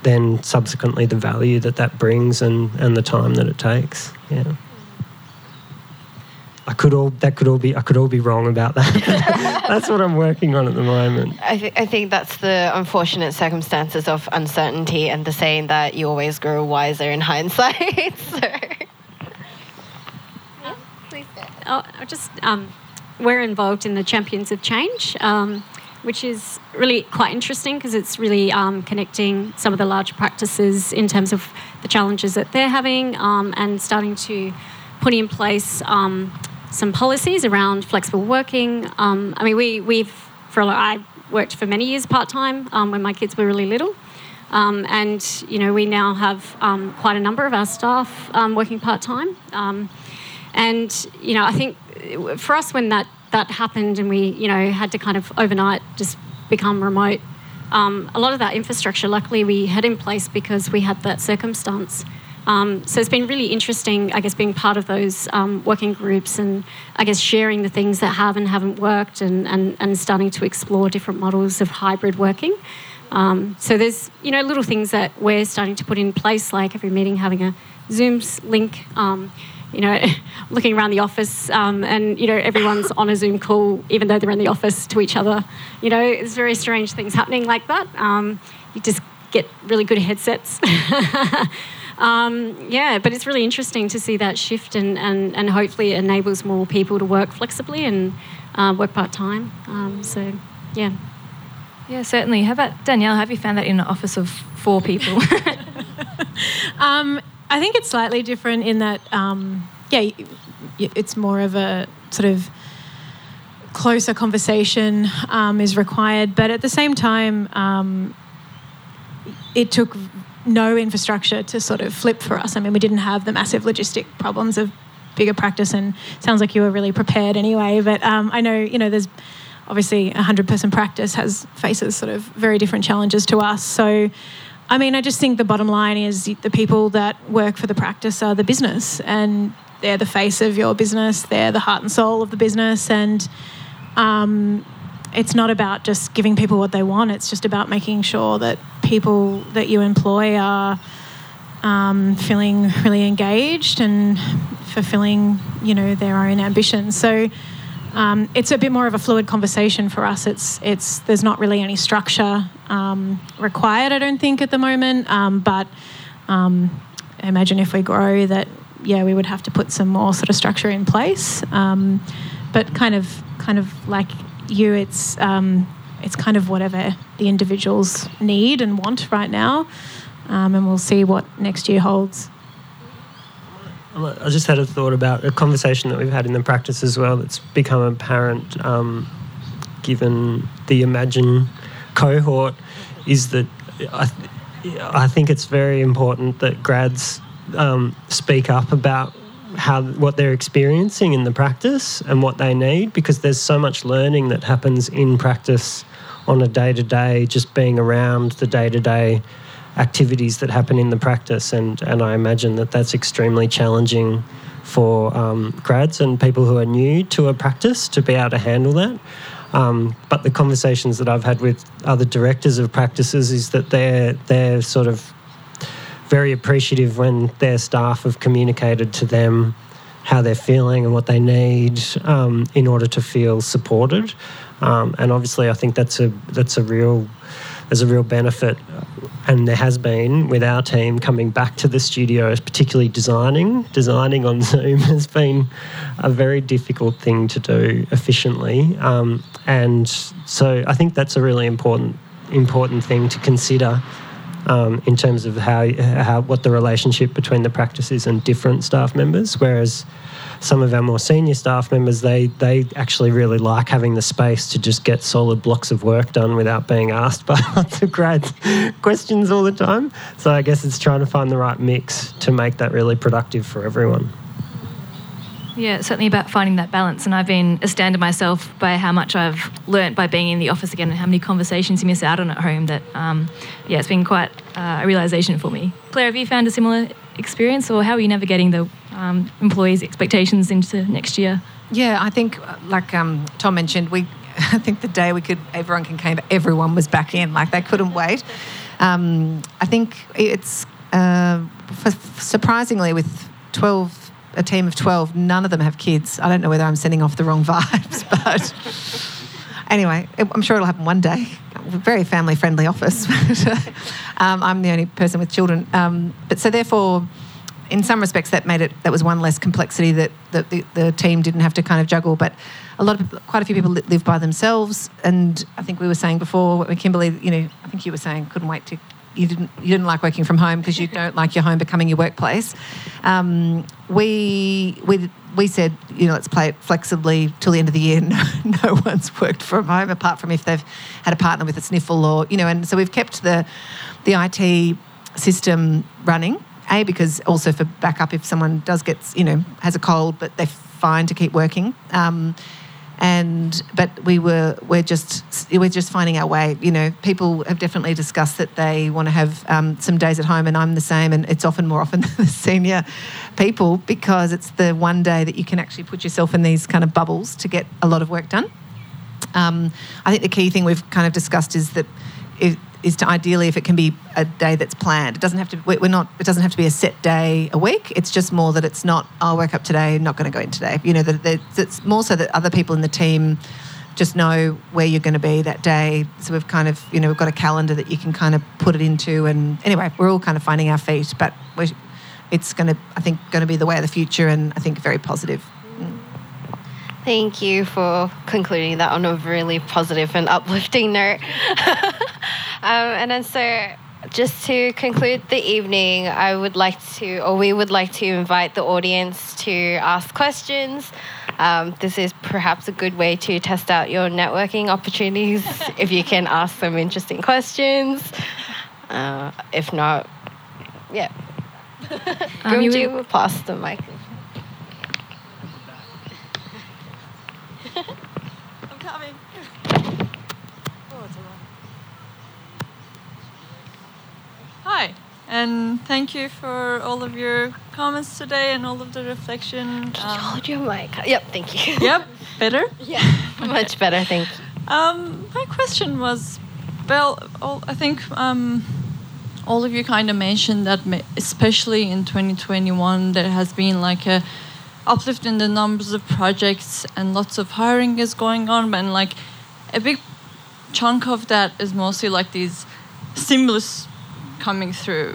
then subsequently the value that that brings and, and the time that it takes. Yeah. I could all that could all be I could all be wrong about that. that's what I'm working on at the moment. I, th- I think that's the unfortunate circumstances of uncertainty and the saying that you always grow wiser in hindsight. so. please. Oh, just um, we're involved in the Champions of Change. Um, which is really quite interesting because it's really um, connecting some of the larger practices in terms of the challenges that they're having um, and starting to put in place um, some policies around flexible working. Um, I mean, we, we've, for a lot, I worked for many years part time um, when my kids were really little. Um, and you know we now have quite a number of our staff working part time, and you know I think for us when that that happened and we, you know, had to kind of overnight just become remote. Um, a lot of that infrastructure, luckily, we had in place because we had that circumstance. Um, so it's been really interesting, I guess, being part of those um, working groups and I guess sharing the things that have and haven't worked and, and, and starting to explore different models of hybrid working. Um, so there's you know little things that we're starting to put in place, like every meeting having a Zoom link. Um, you know, looking around the office, um, and you know everyone's on a Zoom call, even though they're in the office to each other. You know, it's very strange things happening like that. Um, you just get really good headsets. Um, yeah, but it's really interesting to see that shift, and, and, and hopefully it enables more people to work flexibly and uh, work part time. Um, so, yeah. Yeah, certainly. How about Danielle? Have you found that in an office of four people? I think it's slightly different in that, um, yeah, it's more of a sort of closer conversation um, is required, but at the same time, um, it took no infrastructure to sort of flip for us. I mean, we didn't have the massive logistic problems of bigger practice, and sounds like you were really prepared anyway. But um, I know, you know, there's obviously a hundred person practice has faces sort of very different challenges to us. So, I mean, I just think the bottom line is the people that work for the practice are the business, and they're the face of your business. They're the heart and soul of the business, and um, it's not about just giving people what they want. It's just about making sure that people that you employ are um, feeling really engaged and fulfilling, you know, their own ambitions. So um, it's a bit more of a fluid conversation for us. It's it's there's not really any structure um, required, I don't think, at the moment. Um, but um, imagine if we grow that, yeah, we would have to put some more sort of structure in place. Um, but kind of kind of like you, it's um, it's kind of whatever the individuals need and want right now, and we'll see what next year holds. I just had a thought about a conversation that we've had in the practice as well that's become apparent um, given the EmAGN cohort is that I, th- I think it's very important that grads um, speak up about how what they're experiencing in the practice and what they need because there's so much learning that happens in practice on a day to day, just being around the day to day activities that happen in the practice, and and I imagine that that's extremely challenging for um, grads and people who are new to a practice to be able to handle that. Um, but the conversations that I've had with other directors of practices is that they're they're sort of very appreciative when their staff have communicated to them how they're feeling and what they need um, in order to feel supported. Um, and obviously, I think that's a that's a real there's a real benefit, and there has been with our team coming back to the studios, particularly designing. Designing on Zoom has been a very difficult thing to do efficiently, um, and so I think that's a really important important thing to consider um, in terms of how, how what the relationship between the practices and different staff members. Whereas some of our more senior staff members, they they actually really like having the space to just get solid blocks of work done without being asked by lots of grads questions all the time. So I guess it's trying to find the right mix to make that really productive for everyone. Yeah, certainly about finding that balance. And I've been astounded myself by how much I've learnt by being in the office again and how many conversations you miss out on at home that, um, yeah, it's been quite uh, a realization for me. Clare, have you found a similar experience or how are you navigating the um, employees' expectations into next year? Yeah, I think, like um, Tom mentioned, we I think the day we could, everyone can came, everyone was back in. Like they couldn't wait. Um, I think it's uh, surprisingly with 12 a team of 12, none of them have kids. I don't know whether I'm sending off the wrong vibes, but anyway, I'm sure it'll happen one day. Very family friendly office. um, I'm the only person with children. Um, but so therefore, in some respects, that made it, that was one less complexity that, that the, the team didn't have to kind of juggle. But a lot of quite a few people live by themselves. And I think we were saying before, Kimberly, you know, I think you were saying couldn't wait to you didn't you didn't like working from home because you don't like your home becoming your workplace. Um, we we we said you know let's play it flexibly till the end of the year. No, no one's worked from home apart from if they've had a partner with a sniffle or you know, and so we've kept the the IT system running. A because also for backup if someone does get you know has a cold, but they're fine to keep working. Um, and but we were we're just we're just finding our way. You know, people have definitely discussed that they want to have um, some days at home, and I'm the same. And it's often more often the senior people because it's the one day that you can actually put yourself in these kind of bubbles to get a lot of work done. Um, I think the key thing we've kind of discussed is that. It, is to ideally if it can be a day that's planned. It doesn't have to. we- We're not. It doesn't have to be a set day a week. It's just more that it's not. Oh, I'll wake up today. Not going to go in today. You know that it's more so that other people in the team just know where you're going to be that day. So we've kind of you know we've got a calendar that you can kind of put it into. And anyway, we're all kind of finding our feet, but it's going to I think going to be the way of the future, and I think very positive. Thank you for concluding that on a really positive and uplifting note. um, and then, so just to conclude the evening, I would like to, or we would like to invite the audience to ask questions. Um, this is perhaps a good way to test out your networking opportunities if you can ask some interesting questions. Uh, if not, yeah. Um, you will pass the mic. I'm coming. Hi, and thank you for all of your comments today and all of the reflection. Um, Hold your mic. Yep, thank you. yep, better. Yeah, much better, thank you. Um, my question was, well, all, I think um, all of you kind of mentioned that, especially in 2021, there has been like a uplift in the numbers of projects and lots of hiring is going on, and like a big chunk of that is mostly like these stimulus coming through.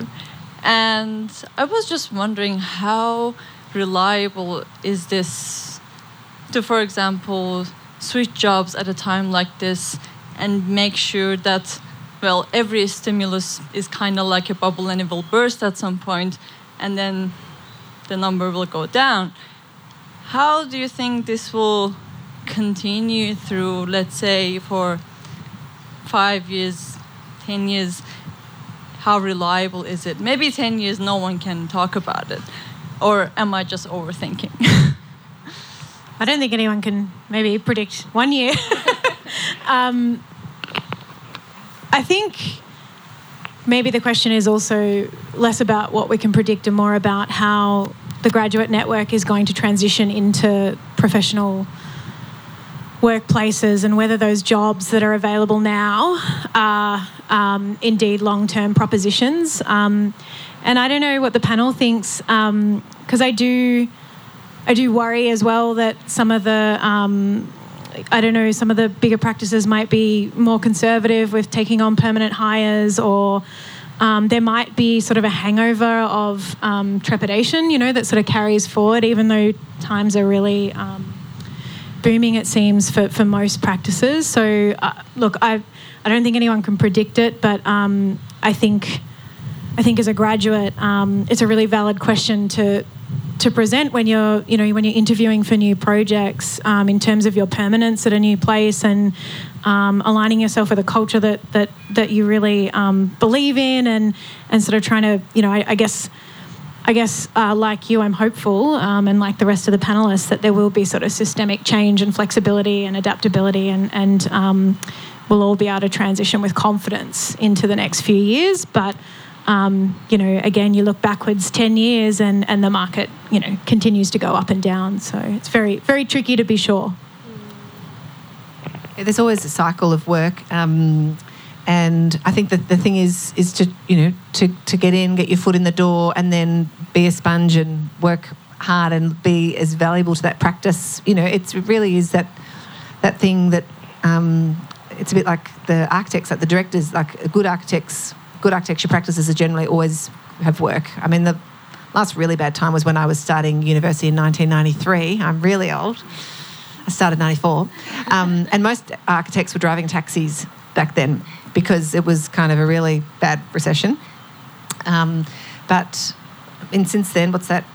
And I was just wondering how reliable is this to, for example, switch jobs at a time like this and make sure that, well, every stimulus is kind of like a bubble and it will burst at some point and then the number will go down. How do you think this will continue through, let's say, for five years, 10 years? How reliable is it? Maybe 10 years, no one can talk about it. Or am I just overthinking? I don't think anyone can maybe predict one year. um, I think maybe the question is also less about what we can predict and more about how the graduate network is going to transition into professional workplaces and whether those jobs that are available now are um, indeed long term propositions. Um, and I don't know what the panel thinks because I do. I do worry as well that some of the, um, I don't know, some of the bigger practices might be more conservative with taking on permanent hires, or um, there might be sort of a hangover of um, trepidation, you know, that sort of carries forward, even though times are really um, booming, it seems, for, for most practices. So, uh, look, I, I don't think anyone can predict it, but um, I think. I think as a graduate, um, it's a really valid question to to present when you're you know when you're interviewing for new projects um, in terms of your permanence at a new place and um, aligning yourself with a culture that that that you really um, believe in and and sort of trying to you know I, I guess. I guess, uh, like you, I'm hopeful, um, and like the rest of the panelists, that there will be sort of systemic change and flexibility and adaptability, and and um, we'll all be able to transition with confidence into the next few years. But um, you know, again, you look backwards 10 years and, and the market, you know, continues to go up and down. So it's very, very tricky to be sure. There's always a cycle of work. Um, and I think that the thing is is to you know to, to get in, get your foot in the door, and then be a sponge and work hard and be as valuable to that practice. You know, it really is that that thing that um, it's a bit like the architects, like the directors, like good architects, good architecture practices are generally always have work. I mean, the last really bad time was when I was starting university in 1993. I'm really old. I started 94. Um, and most architects were driving taxis back then because it was kind of a really bad recession. Um, but and since then, what's that?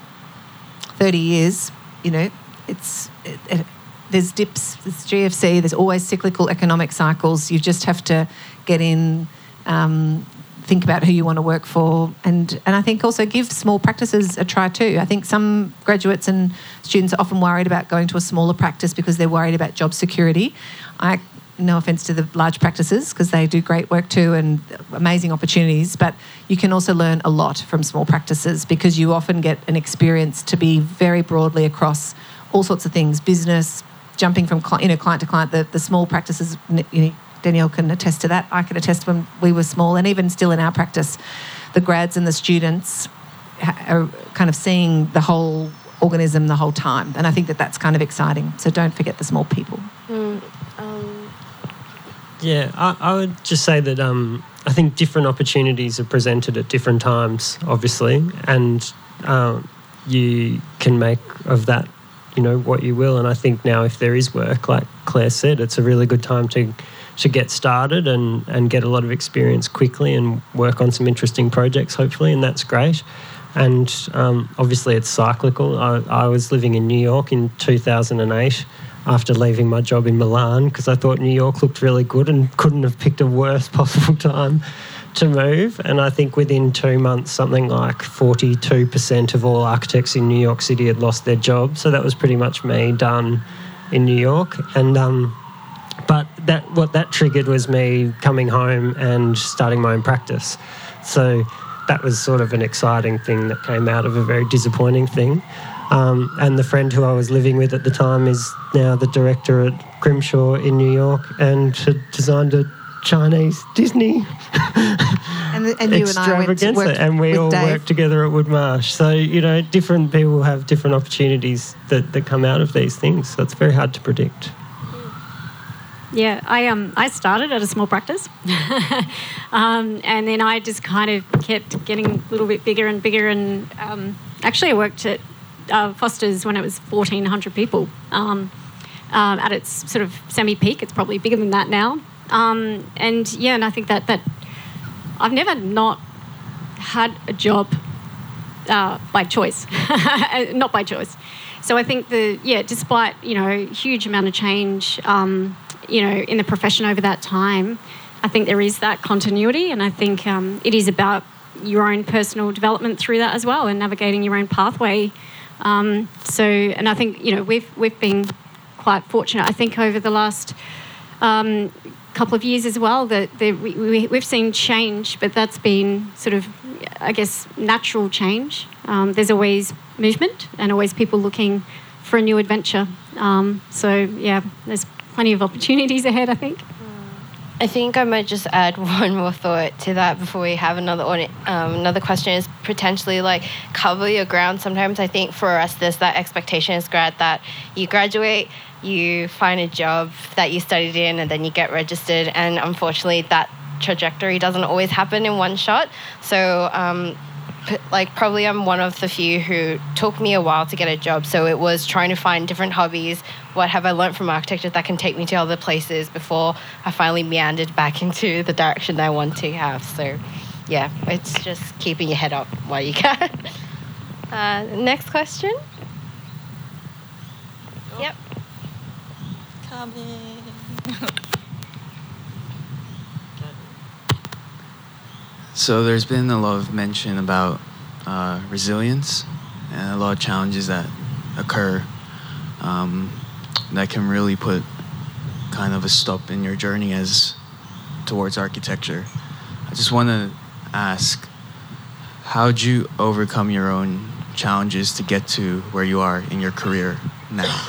30 years, you know, it's it, it, there's dips, there's GFC, there's always cyclical economic cycles. You just have to get in, um, think about who you want to work for, and and I think also give small practices a try too. I think some graduates and students are often worried about going to a smaller practice because they're worried about job security. I no offense to the large practices because they do great work too and amazing opportunities but you can also learn a lot from small practices because you often get an experience to be very broadly across all sorts of things business jumping from you know client to client the, the small practices you know, Danielle can attest to that. I can attest when we were small, and even still in our practice, the grads and the students are kind of seeing the whole organism the whole time. And I think that that's kind of exciting. So don't forget the small people. Mm, um, Yeah, I, I would just say that um, I think different opportunities are presented at different times, obviously, and um, you can make of that, you know, what you will. And I think now, if there is work, like Clare said, it's a really good time to to get started and and get a lot of experience quickly and work on some interesting projects, hopefully, and that's great. And um, obviously, it's cyclical. I, I was living in New York in 2008 after leaving my job in Milan because I thought New York looked really good and couldn't have picked a worse possible time to move. And I think within two months, something like 42% of all architects in New York City had lost their job. So that was pretty much me done in New York. And um, but that what that triggered was me coming home and starting my own practice. So that was sort of an exciting thing that came out of a very disappointing thing. Um, and the friend who I was living with at the time is now the director at Grimshaw in New York and had designed a Chinese Disney And, the, and you and I went to extravaganza, work and we with all Dave. worked together at Wood Marsh. So you know, different people have different opportunities that, that come out of these things. So it's very hard to predict. Yeah, I um I started at a small practice, um, and then I just kind of kept getting a little bit bigger and bigger. And um, actually, I worked at uh, Foster's when it was fourteen hundred people. Um, um, at its sort of semi-peak, it's probably bigger than that now. Um, and yeah, and I think that that I've never not had a job uh, by choice, not by choice. So I think the yeah, despite you know huge amount of change, um, you know, in the profession over that time, I think there is that continuity, and I think um, it is about your own personal development through that as well, and navigating your own pathway. Um, so, and I think you know we've we've been quite fortunate. I think over the last um, couple of years as well that we, we, we've seen change, but that's been sort of, I guess, natural change. Um, there's always movement and always people looking for a new adventure. Um, so yeah, there's plenty of opportunities ahead. I think. I think I might just add one more thought to that before we have another audi- um, another question is potentially like cover your ground. Sometimes I think for us there's that expectation as grad that you graduate, you find a job that you studied in, and then you get registered. And unfortunately, that trajectory doesn't always happen in one shot. So. Um, like probably I'm one of the few who took me a while to get a job. So it was trying to find different hobbies. What have I learned from architecture that can take me to other places before I finally meandered back into the direction I want to have. So yeah, it's just keeping your head up while you can. Uh, next question. Yep. Coming. So there's been a lot of mention about uh, resilience and a lot of challenges that occur um, that can really put kind of a stop in your journey as towards architecture. I just want to ask, how'd you overcome your own challenges to get to where you are in your career now?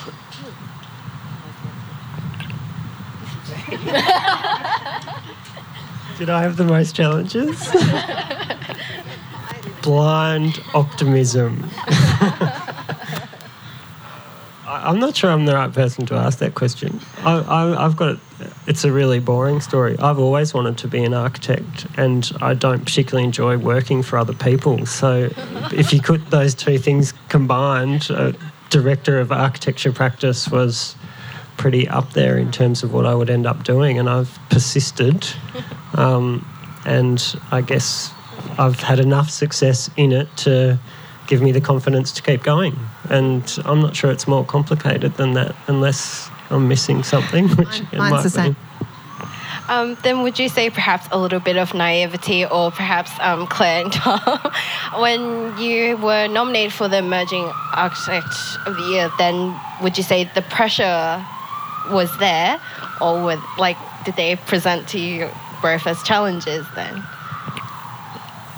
Did I have the most challenges? Blind optimism. I'm not sure I'm the right person to ask that question. I, I, I've got it's a really boring story. I've always wanted to be an architect, and I don't particularly enjoy working for other people. So, if you put those two things combined, a director of architecture practice was pretty up there in terms of what I would end up doing, and I've persisted. Um, and I guess I've had enough success in it to give me the confidence to keep going. And I'm not sure it's more complicated than that, unless I'm missing something, which it Mine's might the same. be. Um, then would you say perhaps a little bit of naivety or perhaps um, Clare and Tom, when you were nominated for the Emerging Architect of the Year, then would you say the pressure was there or would, like, did they present to you both as challenges then?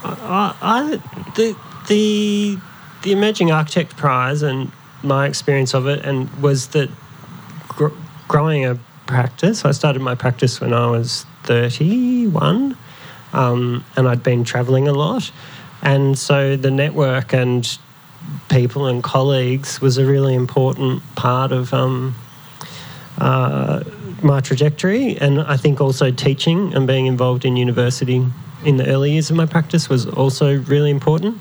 I, I, the, the, the Emerging Architect Prize and my experience of it and was that gr- growing a practice. I started my practice when I was 31, um, and I'd been travelling a lot. And so the network and people and colleagues was a really important part of um, uh, my trajectory. And I think also teaching and being involved in university in the early years of my practice was also really important.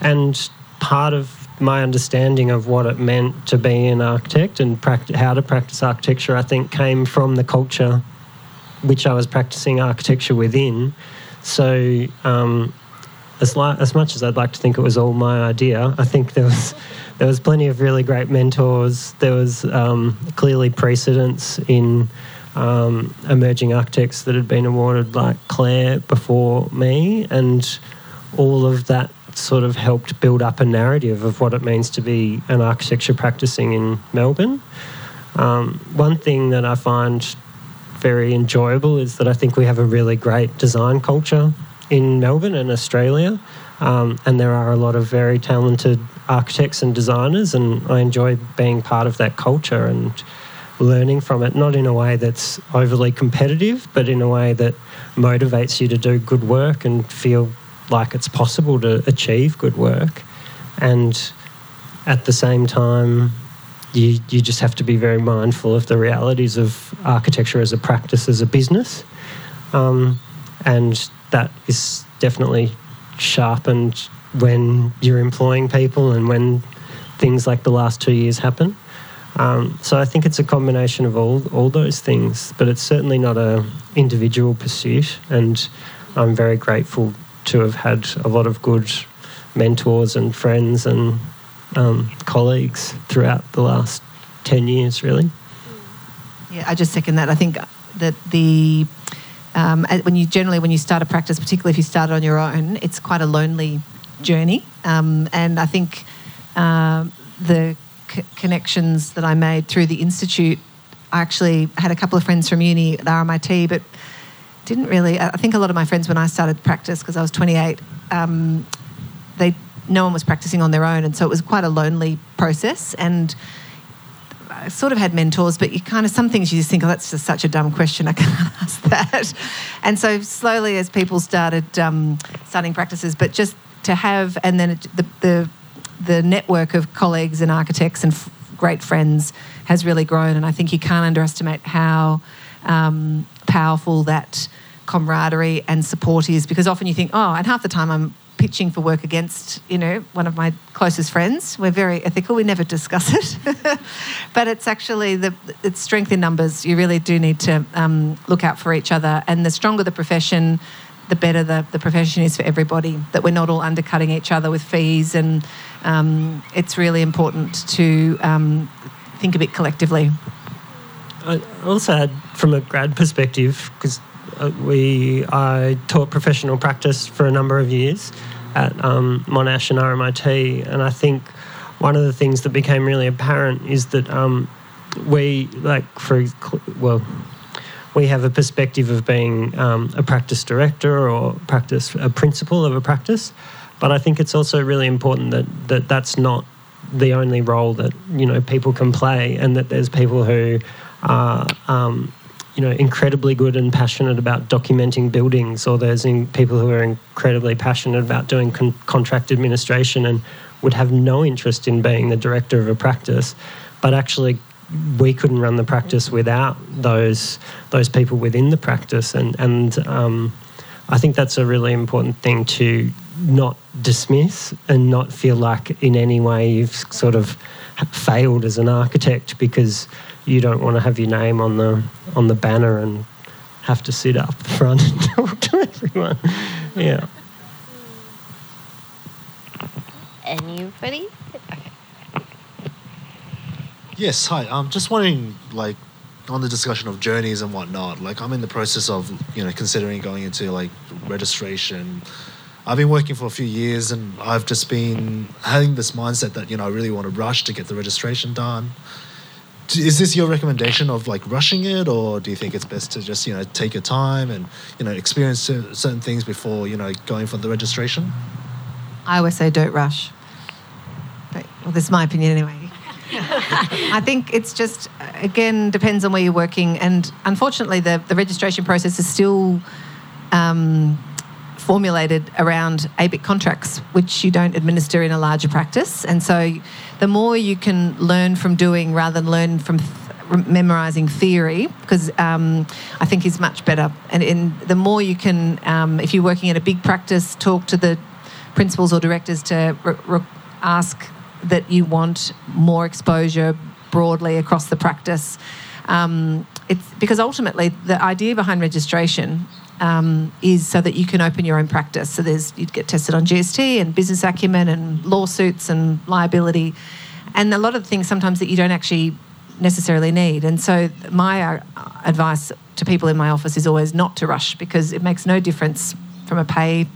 And part of my understanding of what it meant to be an architect and pract- how to practice architecture, I think, came from the culture which I was practicing architecture within. So, um, as, li- as much as I'd like to think it was all my idea, I think there was there was plenty of really great mentors. There was um, clearly precedents in um, emerging architects that had been awarded, like Clare before me, and all of that sort of helped build up a narrative of what it means to be an architecture practicing in Melbourne. Um, one thing that I find very enjoyable is that I think we have a really great design culture in Melbourne and Australia. Um, and there are a lot of very talented architects and designers, and I enjoy being part of that culture and learning from it, not in a way that's overly competitive, but in a way that motivates you to do good work and feel like it's possible to achieve good work. And at the same time, you, you just have to be very mindful of the realities of architecture as a practice, as a business. Um, and that is definitely sharpened when you're employing people and when things like the last two years happen. Um, so I think it's a combination of all all those things, but it's certainly not a individual pursuit. And I'm very grateful to have had a lot of good mentors and friends and um, colleagues throughout the last ten years. Really. Yeah, I just second that. I think that the um, when you generally when you start a practice, particularly if you start on your own, it's quite a lonely journey. Um, and I think uh, the c- connections that I made through the institute, I actually had a couple of friends from uni at RMIT, but didn't really. I think a lot of my friends when I started practice because I was 28, um, they no one was practicing on their own, and so it was quite a lonely process and. Sort of had mentors, but you kind of some things you just think, oh, that's just such a dumb question. I can't ask that. And so slowly, as people started um, starting practices, but just to have, and then the, the the network of colleagues and architects and f- great friends has really grown. And I think you can't underestimate how um, powerful that camaraderie and support is, because often you think, oh, and half the time I'm pitching for work against, you know, one of my closest friends. We're very ethical. We never discuss it, but it's actually the it's strength in numbers. You really do need to um, look out for each other, and the stronger the profession, the better the, the profession is for everybody. That we're not all undercutting each other with fees, and um, it's really important to um, think a bit collectively. I also had, from a grad perspective, because we I taught professional practice for a number of years at um, Monash and RMIT, and I think one of the things that became really apparent is that um, we like for well we have a perspective of being um, a practice director or practice a principal of a practice, but I think it's also really important that that that's not the only role that you know people can play, and that there's people who are um, you know incredibly good and passionate about documenting buildings, or there's people who are incredibly passionate about doing con- contract administration and would have no interest in being the director of a practice, but actually we couldn't run the practice without those those people within the practice, and and um, I think that's a really important thing to not dismiss and not feel like in any way you've sort of failed as an architect because you don't want to have your name on the on the banner and have to sit up front and talk to everyone. Yeah. Anybody? Okay. Yes, hi. I'm just wondering, like, on the discussion of journeys and whatnot. Like, I'm in the process of, you know, considering going into like registration. I've been working for a few years, and I've just been having this mindset that you know I really want to rush to get the registration done is this your recommendation of like rushing it or do you think it's best to just you know take your time and you know experience certain things before you know going for the registration i always say don't rush but, well this is my opinion anyway I think it's just again depends on where you're working, and unfortunately, the the registration process is still. Um, formulated around ABIC contracts, which you don't administer in a larger practice. And so the more you can learn from doing rather than learn from th- memorizing theory, because um, I think is much better. And the more you can, um, if you're working at a big practice, talk to the principals or directors to ask that you want more exposure broadly across the practice. Um, it's because ultimately the idea behind registration um, is so that you can open your own practice. So there's you'd get tested on GST and business acumen and lawsuits and liability, and a lot of things sometimes that you don't actually necessarily need. And so my uh, advice to people in my office is always not to rush because it makes no difference from a pay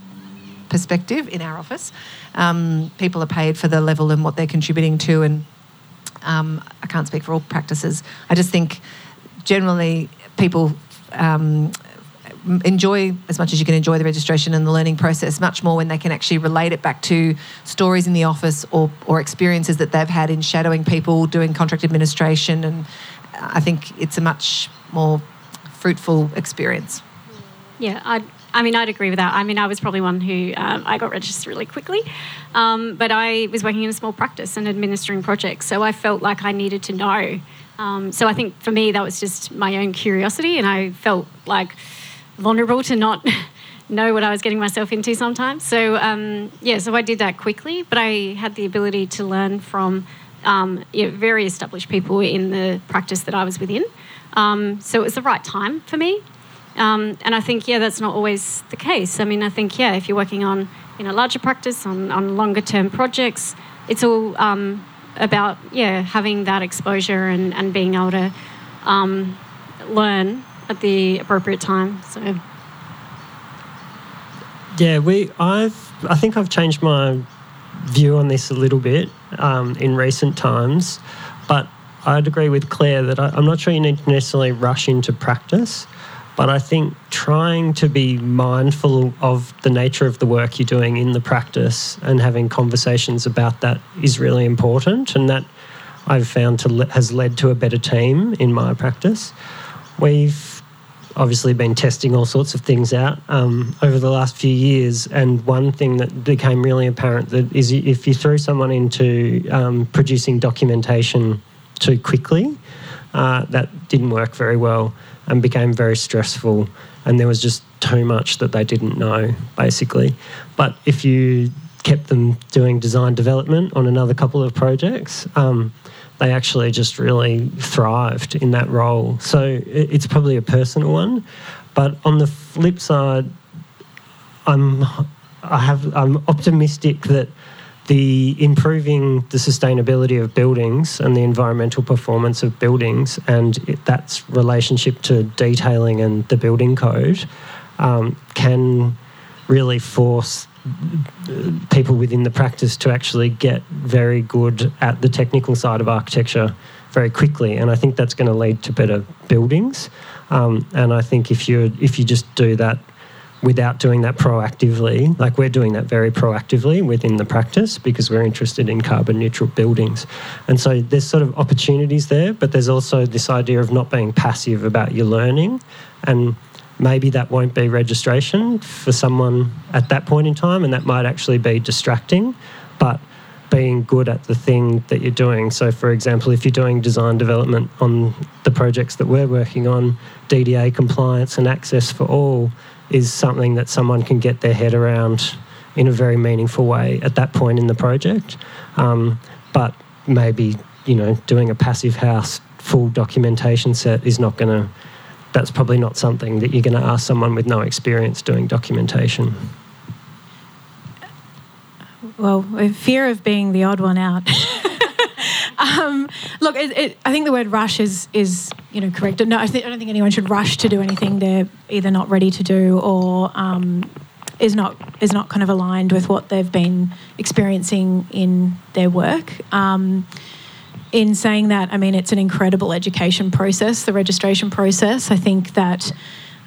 perspective in our office. Um, people are paid for the level and what they're contributing to, and um, I can't speak for all practices. I just think generally people um, enjoy as much as you can enjoy the registration and the learning process much more when they can actually relate it back to stories in the office or, or experiences that they've had in shadowing people doing contract administration and i think it's a much more fruitful experience yeah i I mean, I'd agree with that. I mean, I was probably one who um, I got registered really quickly, um, but I was working in a small practice and administering projects, so I felt like I needed to know. Um, so I think for me, that was just my own curiosity, and I felt like vulnerable to not know what I was getting myself into sometimes. So um, yeah, so I did that quickly, but I had the ability to learn from um, yeah, very established people in the practice that I was within. Um, so it was the right time for me. Um, and I think yeah, that's not always the case. I mean, I think yeah, if you're working on in a larger practice on, on longer term projects, it's all um, about yeah having that exposure and, and being able to um, learn at the appropriate time. So yeah, we I've I think I've changed my view on this a little bit um, in recent times, but I'd agree with Clare that I, I'm not sure you need to necessarily rush into practice. But I think trying to be mindful of the nature of the work you're doing in the practice and having conversations about that is really important. And that I've found to has led to a better team in my practice. We've obviously been testing all sorts of things out um, over the last few years. And one thing that became really apparent that is if you threw someone into um, producing documentation too quickly, uh, that didn't work very well and became very stressful. And there was just too much that they didn't know, basically. But if you kept them doing design development on another couple of projects, um, they actually just really thrived in that role. So it's probably a personal one. But on the flip side, I'm I have I'm optimistic that the improving the sustainability of buildings and the environmental performance of buildings and it, that's relationship to detailing and the building code um, can really force people within the practice to actually get very good at the technical side of architecture very quickly, and I think that's going to lead to better buildings. Um, and I think if you if you just do that without doing that proactively, like we're doing that very proactively within the practice because we're interested in carbon neutral buildings. And so there's sort of opportunities there, but there's also this idea of not being passive about your learning and maybe that won't be registration for someone at that point in time, and that might actually be distracting. But being good at the thing that you're doing. So, for example, if you're doing design development on the projects that we're working on, DDA compliance and access for all is something that someone can get their head around in a very meaningful way at that point in the project. Um, but maybe, you know, doing a passive house full documentation set is not going to that's probably not something that you're going to ask someone with no experience doing documentation. Well, fear of being the odd one out. um, look, it, it, I think the word rush is is you know correct. No, I, th- I, don't think anyone should rush to do anything they're either not ready to do or um, is not is not kind of aligned with what they've been experiencing in their work. Um, in saying that, I mean, it's an incredible education process, the registration process. I think that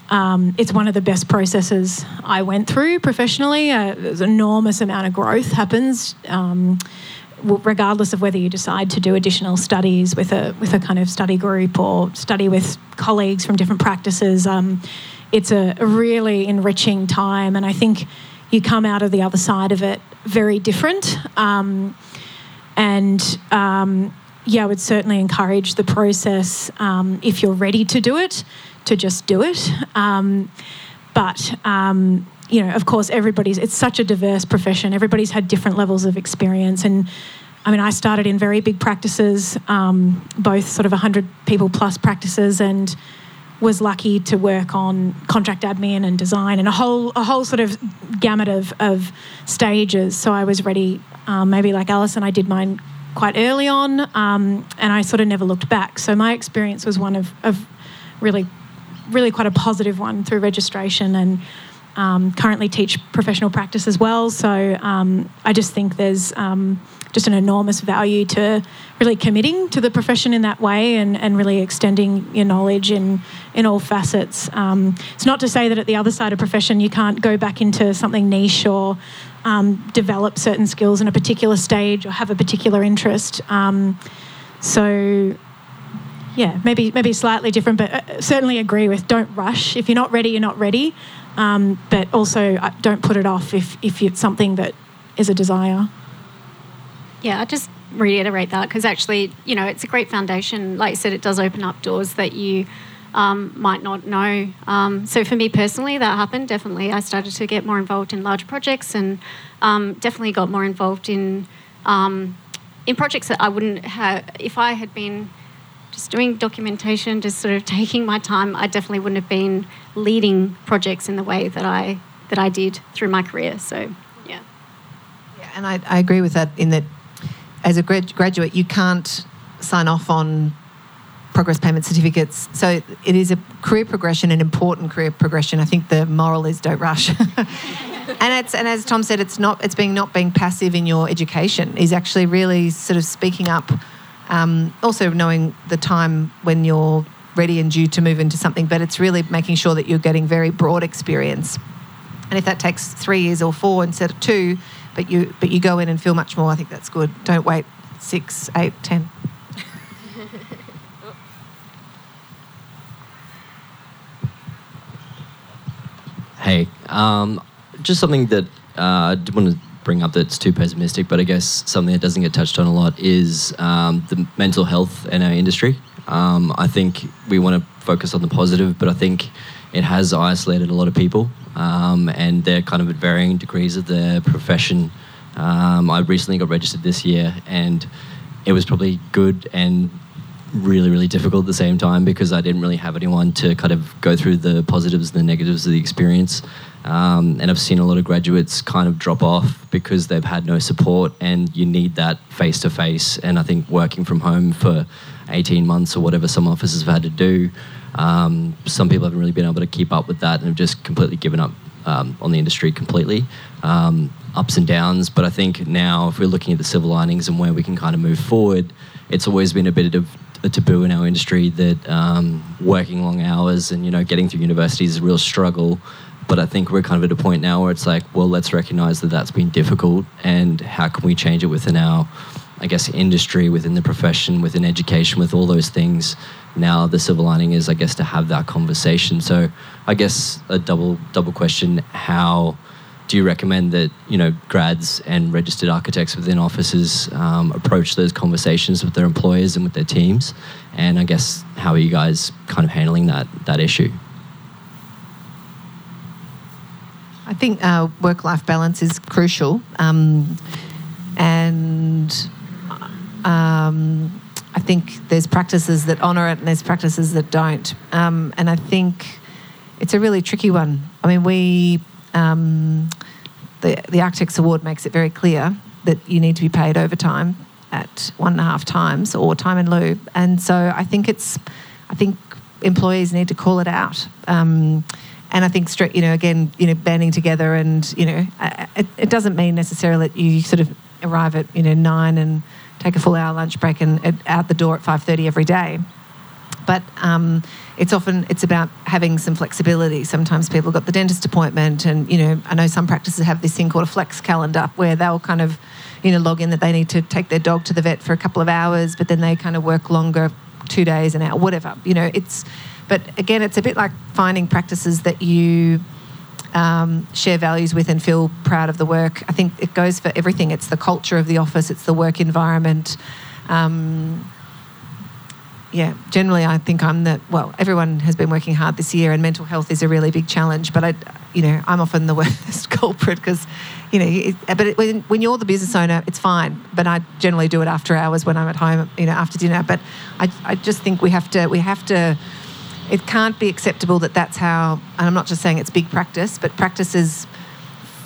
um, it's one of the best processes I went through professionally. Uh, there's an enormous amount of growth happens. Um, regardless of whether you decide to do additional studies with a with a kind of study group or study with colleagues from different practices, um, it's a, a really enriching time, and I think you come out of the other side of it very different. Um, and um, yeah, I would certainly encourage the process um, if you're ready to do it, to just do it. Um, but um, you know, of course, everybody's. It's such a diverse profession. Everybody's had different levels of experience, and I mean, I started in very big practices, um, both sort of 100 people plus practices, and was lucky to work on contract admin and design and a whole a whole sort of gamut of, of stages. So I was ready, um, maybe like Alison, I did mine quite early on, um, and I sort of never looked back. So my experience was one of, of really, really quite a positive one through registration and. Um, currently teach professional practice as well, so um, I just think there's um, just an enormous value to really committing to the profession in that way and, and really extending your knowledge in, in all facets. Um, it's not to say that at the other side of profession you can't go back into something niche or um, develop certain skills in a particular stage or have a particular interest. Um, so yeah, maybe maybe slightly different, but uh, certainly agree with don't rush. If you're not ready, you're not ready. Um, but also uh, don't put it off if, if it's something that is a desire. Yeah, I just reiterate that because actually, you know, it's a great foundation. Like you said, it does open up doors that you um, might not know. Um, so for me personally, that happened. Definitely, I started to get more involved in large projects and um, definitely got more involved in um, in projects that I wouldn't have if I had been just doing documentation, just sort of taking my time. I definitely wouldn't have been leading projects in the way that I that I did through my career. So yeah, yeah and I, I agree with that in that as a grad- graduate, you can't sign off on progress payment certificates. So it is a career progression, an important career progression. I think the moral is don't rush. and it's and as Tom said, it's not it's being not being passive in your education. Is actually really sort of speaking up. Um, also knowing the time when you're ready and due to move into something, but it's really making sure that you're getting very broad experience. And if that takes three years or four instead of two, but you but you go in and feel much more. I think that's good. Don't wait six, eight, ten. Hey, um, just something that uh, I didn't want to bring up that's too pessimistic, but I guess something that doesn't get touched on a lot is um, the mental health in our industry. Um, I think we want to focus on the positive, but I think it has isolated a lot of people, um, and they're kind of at varying degrees of their profession. Um, I recently got registered this year, and it was probably good and really, really difficult at the same time because I didn't really have anyone to kind of go through the positives and the negatives of the experience. Um, and I've seen a lot of graduates kind of drop off because they've had no support, and you need that face to face. And I think working from home for 18 months or whatever some offices have had to do, um, some people haven't really been able to keep up with that and have just completely given up um, on the industry completely. Um, ups and downs, but I think now if we're looking at the silver linings and where we can kind of move forward, it's always been a bit of a taboo in our industry that um, working long hours and you know getting through university is a real struggle. But I think we're kind of at a point now where it's like, well, let's recognize that that's been difficult, and how can we change it within our, I guess, industry, within the profession, within education, with all those things. Now the silver lining is, I guess, to have that conversation. So I guess a double double question: How do you recommend that you know grads and registered architects within offices um, approach those conversations with their employers and with their teams? And I guess how are you guys kind of handling that that issue? I think uh, work-life balance is crucial, um, and um, I think there's practices that honour it and there's practices that don't. Um, and I think it's a really tricky one. I mean, we um, the the Architects Award makes it very clear that you need to be paid overtime at one and a half times or time in lieu, and so I think it's I think employees need to call it out. Um, and I think, you know, again, you know, banding together, and you know, it, it doesn't mean necessarily that you sort of arrive at you know nine and take a full hour lunch break and out the door at five thirty every day. But um, it's often it's about having some flexibility. Sometimes people got the dentist appointment, and you know I know some practices have this thing called a flex calendar where they'll kind of you know log in that they need to take their dog to the vet for a couple of hours, but then they kind of work longer, two days an hour, whatever. You know it's, but again it's a bit like finding practices that you. Um, share values with and feel proud of the work. I think it goes for everything. It's the culture of the office, it's the work environment, um, yeah, generally I think I'm the well. Everyone has been working hard this year, and mental health is a really big challenge. But I, you know, I'm often the worst culprit because, you know, it, but it, when, when you're the business owner, it's fine. But I generally do it after hours when I'm at home, you know, after dinner. But I, I just think we have to, we have to. It can't be acceptable that that's how. And I'm not just saying it's big practice, but practices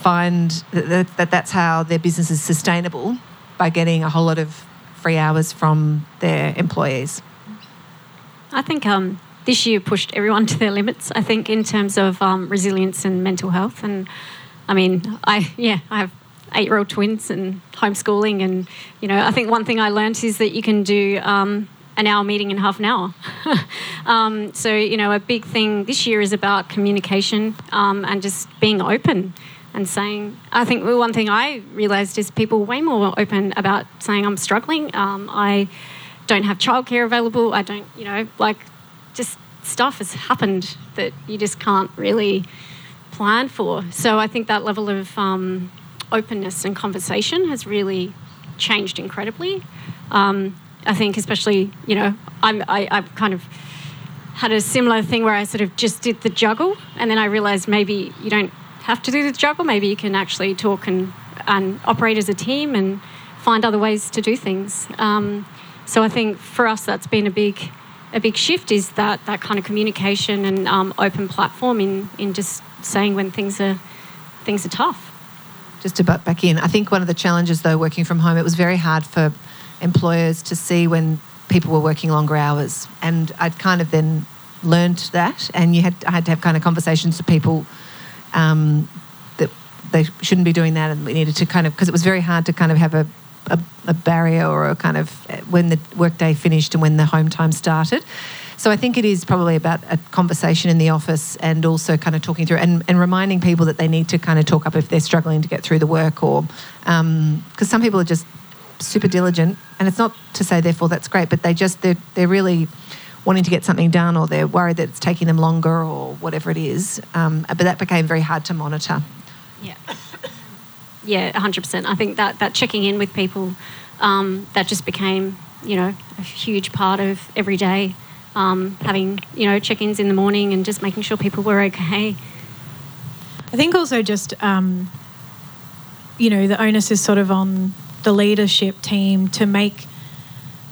find that, that that's how their business is sustainable by getting a whole lot of free hours from their employees. I think um, this year pushed everyone to their limits. I think in terms of um, resilience and mental health, and I mean, I yeah, I have eight-year-old twins and homeschooling, and you know, I think one thing I learned is that you can do. Um, an hour meeting in half an hour. um, so, you know, a big thing this year is about communication um, and just being open and saying, I think one thing I realised is people way more open about saying, I'm struggling. Um, I don't have childcare available. I don't, you know, like just stuff has happened that you just can't really plan for. So I think that level of um, openness and conversation has really changed incredibly. Um, I think, especially, you know, I'm, I, I've kind of had a similar thing where I sort of just did the juggle, and then I realised maybe you don't have to do the juggle. Maybe you can actually talk and, and operate as a team and find other ways to do things. Um, so I think for us that's been a big a big shift is that that kind of communication and um, open platform in in just saying when things are things are tough. Just to butt back in, I think one of the challenges though working from home, it was very hard for employers to see when people were working longer hours, and I'd kind of then learned that, and you had I had to have kind of conversations with people. Um, that they shouldn't be doing that, and we needed to kind of because it was very hard to kind of have a a, a barrier or a kind of when the workday finished and when the home time started. So I think it is probably about a conversation in the office and also kind of talking through and, and reminding people that they need to kind of talk up if they're struggling to get through the work or because um, some people are just super diligent and it's not to say therefore that's great but they just they're, they're really wanting to get something done or they're worried that it's taking them longer or whatever it is um, but that became very hard to monitor yeah yeah, 100%. I think that, that checking in with people, um, that just became, you know, a huge part of every day. Um, having, you know, check-ins in the morning and just making sure people were okay. I think also just, um, you know, the onus is sort of on the leadership team to make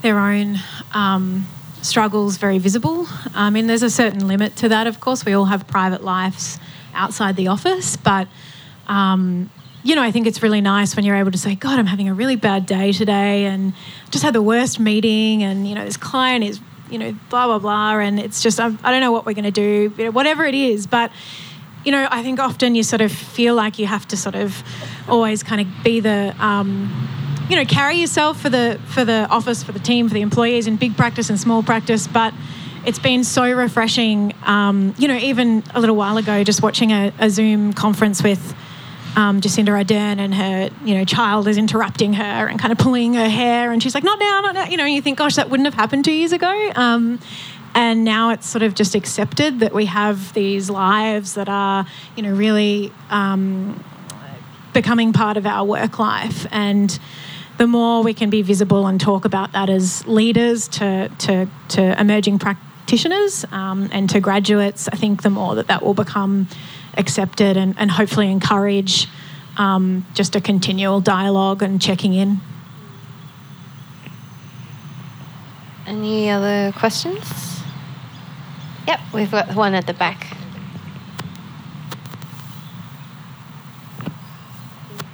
their own um, struggles very visible. I mean, there's a certain limit to that, of course. We all have private lives outside the office, but um, you know, I think it's really nice when you're able to say, God, I'm having a really bad day today and just had the worst meeting and, you know, this client is, you know, blah, blah, blah. And it's just, I, I don't know what we're going to do, you know, whatever it is. But, you know, I think often you sort of feel like you have to sort of always kind of be the, um, you know, carry yourself for the for the office, for the team, for the employees in big practice and small practice. But it's been so refreshing. Um, you know, even a little while ago, just watching a, a Zoom conference with um, Jacinda Ardern and her, you know, child is interrupting her and kind of pulling her hair, and she's like, "Not now, not now," you know. You think, "Gosh, that wouldn't have happened two years ago." Um, and now it's sort of just accepted that we have these lives that are, you know, really um, becoming part of our work life, and the more we can be visible and talk about that as leaders to to, to emerging practitioners um, and to graduates, I think the more that that will become accepted and, and hopefully encourage um, just a continual dialogue and checking in. Any other questions? Yep, we've got one at the back.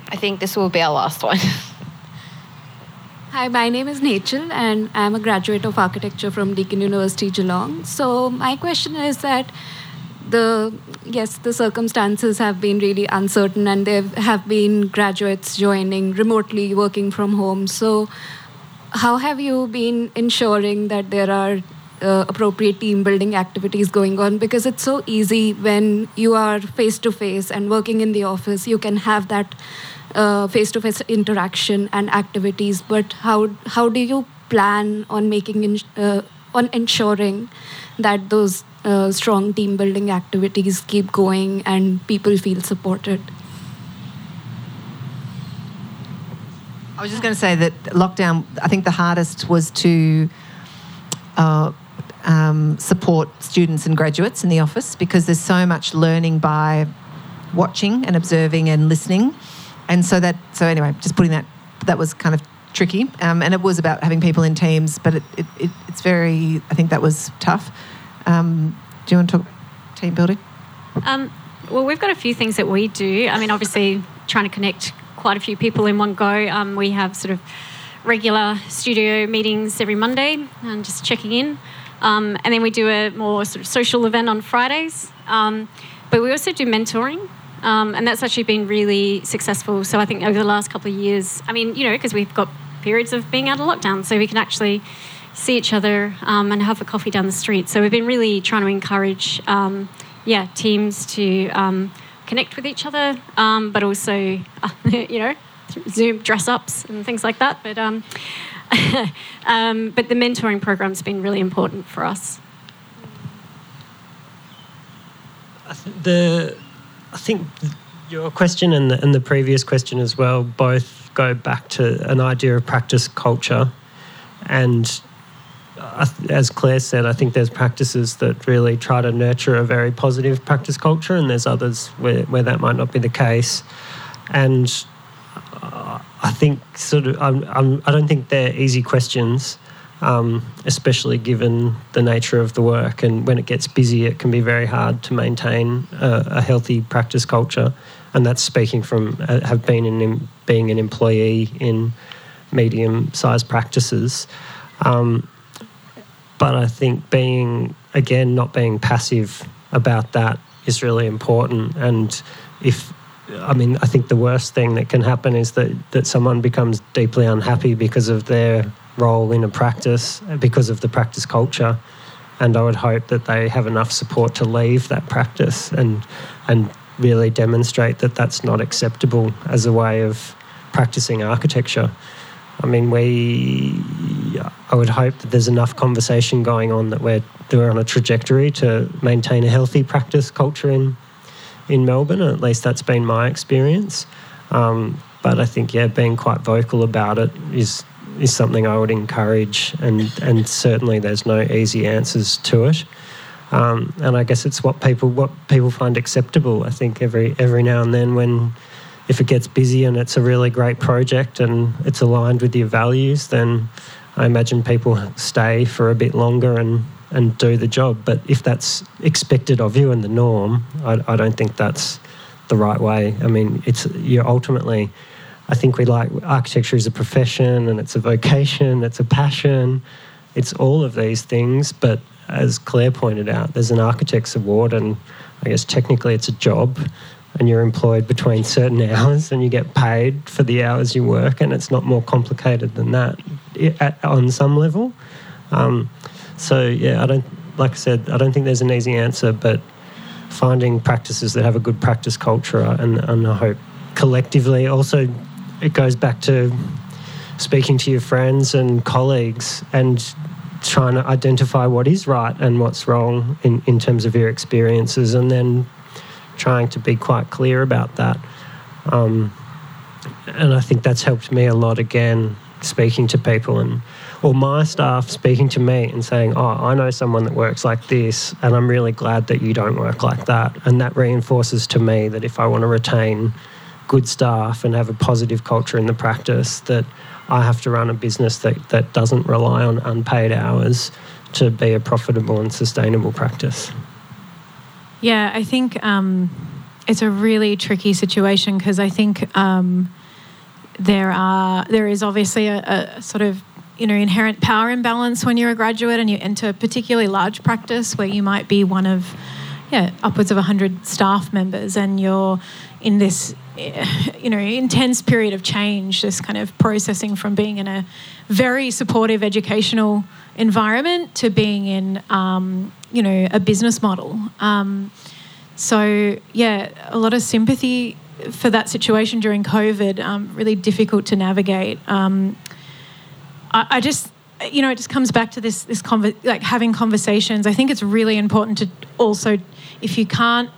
I think this will be our last one. Hi, my name is Nachal, and I'm a graduate of architecture from Deakin University, Geelong. So, my question is that the yes, the circumstances have been really uncertain, and there have been graduates joining remotely, working from home. So, how have you been ensuring that there are uh, appropriate team building activities going on because it's so easy when you are face to face and working in the office you can have that face to face interaction and activities but how how do you plan on making in, uh, on ensuring that those uh, strong team building activities keep going and people feel supported I was just going to say that lockdown, I think the hardest was to uh, um, support students and graduates in the office because there's so much learning by watching and observing and listening. And so that, so anyway, just putting that, that was kind of tricky. Um, and it was about having people in teams, but it, it, it, it's very, I think that was tough. Um, do you want to talk team building? Um, well, we've got a few things that we do. I mean, obviously, trying to connect quite a few people in one go. Um, we have sort of regular studio meetings every Monday and just checking in. Um, and then we do a more sort of social event on Fridays. Um, but we also do mentoring. Um, and that's actually been really successful. So I think over the last couple of years, I mean, you know, because we've got periods of being out of lockdown, so we can actually see each other um, and have a coffee down the street. So we've been really trying to encourage, um, yeah, teams to connect with each other, um, but also, you know, Zoom dress ups and things like that. But um, um, but the mentoring program's been really important for us. I th- the I think your question and the, and the previous question as well both go back to an idea of practice culture and as Clare said, I think there's practices that really try to nurture a very positive practice culture, and there's others where, where that might not be the case. And uh, I think sort of I'm, I'm, I do not think they're easy questions, um, especially given the nature of the work. And when it gets busy, it can be very hard to maintain a, a healthy practice culture. And that's speaking from uh, have been in being an employee in medium-sized practices. Um, but I think being, again, not being passive about that is really important. And if, I mean, I think the worst thing that can happen is that, that someone becomes deeply unhappy because of their role in a practice, because of the practice culture. And I would hope that they have enough support to leave that practice and, and really demonstrate that that's not acceptable as a way of practicing architecture. I mean, we, I would hope that there's enough conversation going on that we're, that we're on a trajectory to maintain a healthy practice culture in, in Melbourne. At least that's been my experience. Um, but I think, yeah, being quite vocal about it is is something I would encourage, and and certainly there's no easy answers to it. Um, and I guess it's what people what people find acceptable. I think every every now and then when if it gets busy and it's a really great project and it's aligned with your values, then I imagine people stay for a bit longer and, and do the job. But if that's expected of you and the norm, I, I don't think that's the right way. I mean, it's you're ultimately. I think we like architecture is a profession and it's a vocation, it's a passion, it's all of these things. But as Clare pointed out, there's an architect's award, and I guess technically it's a job and you're employed between certain hours and you get paid for the hours you work, and it's not more complicated than that at, on some level. Um, so, yeah, I don't, like I said, I don't think there's an easy answer, but finding practices that have a good practice culture, and, and I hope collectively also it goes back to speaking to your friends and colleagues and trying to identify what is right and what's wrong in, in terms of your experiences and then trying to be quite clear about that. Um, and I think that's helped me a lot again, speaking to people and or my staff speaking to me and saying, Oh, I know someone that works like this, and I'm really glad that you don't work like that. And that reinforces to me that if I want to retain good staff and have a positive culture in the practice, that I have to run a business that, that doesn't rely on unpaid hours to be a profitable and sustainable practice. Yeah, I think um, it's a really tricky situation because I think um, there are there is obviously a, a, sort of you know inherent power imbalance when you're a graduate and you enter a particularly large practice where you might be one of yeah upwards of 100 staff members and you're in this you know intense period of change this kind of processing from being in a very supportive educational environment to being in, um, you know, a business model. Um, so yeah, a lot of sympathy for that situation during COVID. Um, really difficult to navigate. Um, I, I, just, you know, it just comes back to this this conver- like having conversations. I think it's really important to also, if you can't,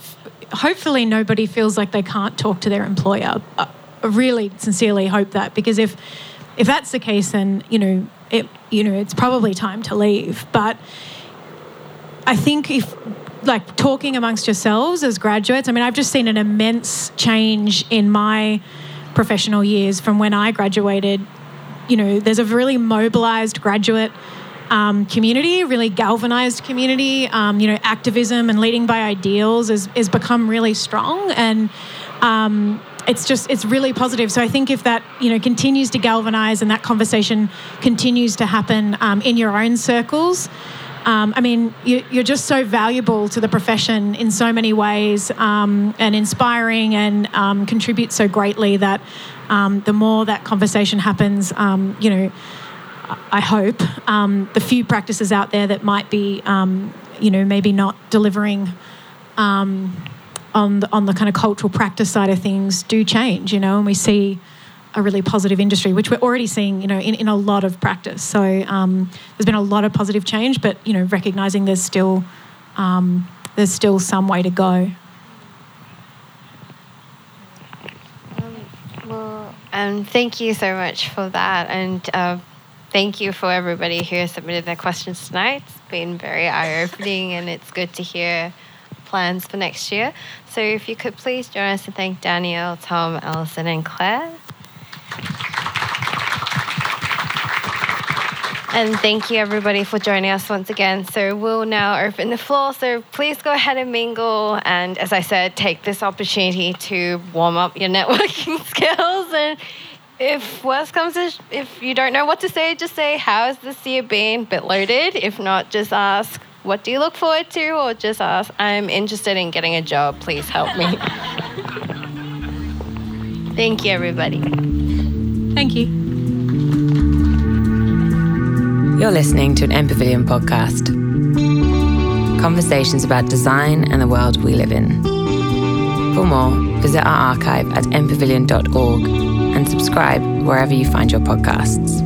hopefully nobody feels like they can't talk to their employer. I really sincerely hope that because if if that's the case, then you know it you know it's probably time to leave. But I think if like talking amongst yourselves as graduates, I mean, I've just seen an immense change in my professional years from when I graduated. You know, there's a really mobilized graduate um, community, really galvanized community. Um, you know, activism and leading by ideals has, has become really strong. And um, it's just it's really positive. So I think if that you know continues to galvanize and that conversation continues to happen um, in your own circles. Um, I mean, you, are just so valuable to the profession in so many ways um, and inspiring and um, contribute so greatly that um, the more that conversation happens, um, you know, I hope the few practices out there that might be, you know, maybe not delivering on the, on the kind of cultural practice side of things do change, you know, and we see a really positive industry, which we're already seeing, you know, in, in a lot of practice. So um, there's been a lot of positive change, but you know, recognizing there's still um, there's still some way to go. Um, well, um, thank you so much for that, and uh, thank you for everybody who submitted their questions tonight. It's been very eye-opening, and it's good to hear plans for next year. So if you could please join us to thank Danielle, Tom, Alison, and Clare. And thank you everybody for joining us once again. So we'll now open the floor. So please go ahead and mingle. And as I said, take this opportunity to warm up your networking skills. And if worst comes to, if you don't know what to say, just say, how has this year been? Bit loaded. If not, just ask, what do you look forward to? Or just ask, I'm interested in getting a job. Please help me. Thank you, everybody. Thank you. You're listening to an MPavilion podcast. Conversations about design and the world we live in. For more, visit our archive at mpavilion.org and subscribe wherever you find your podcasts.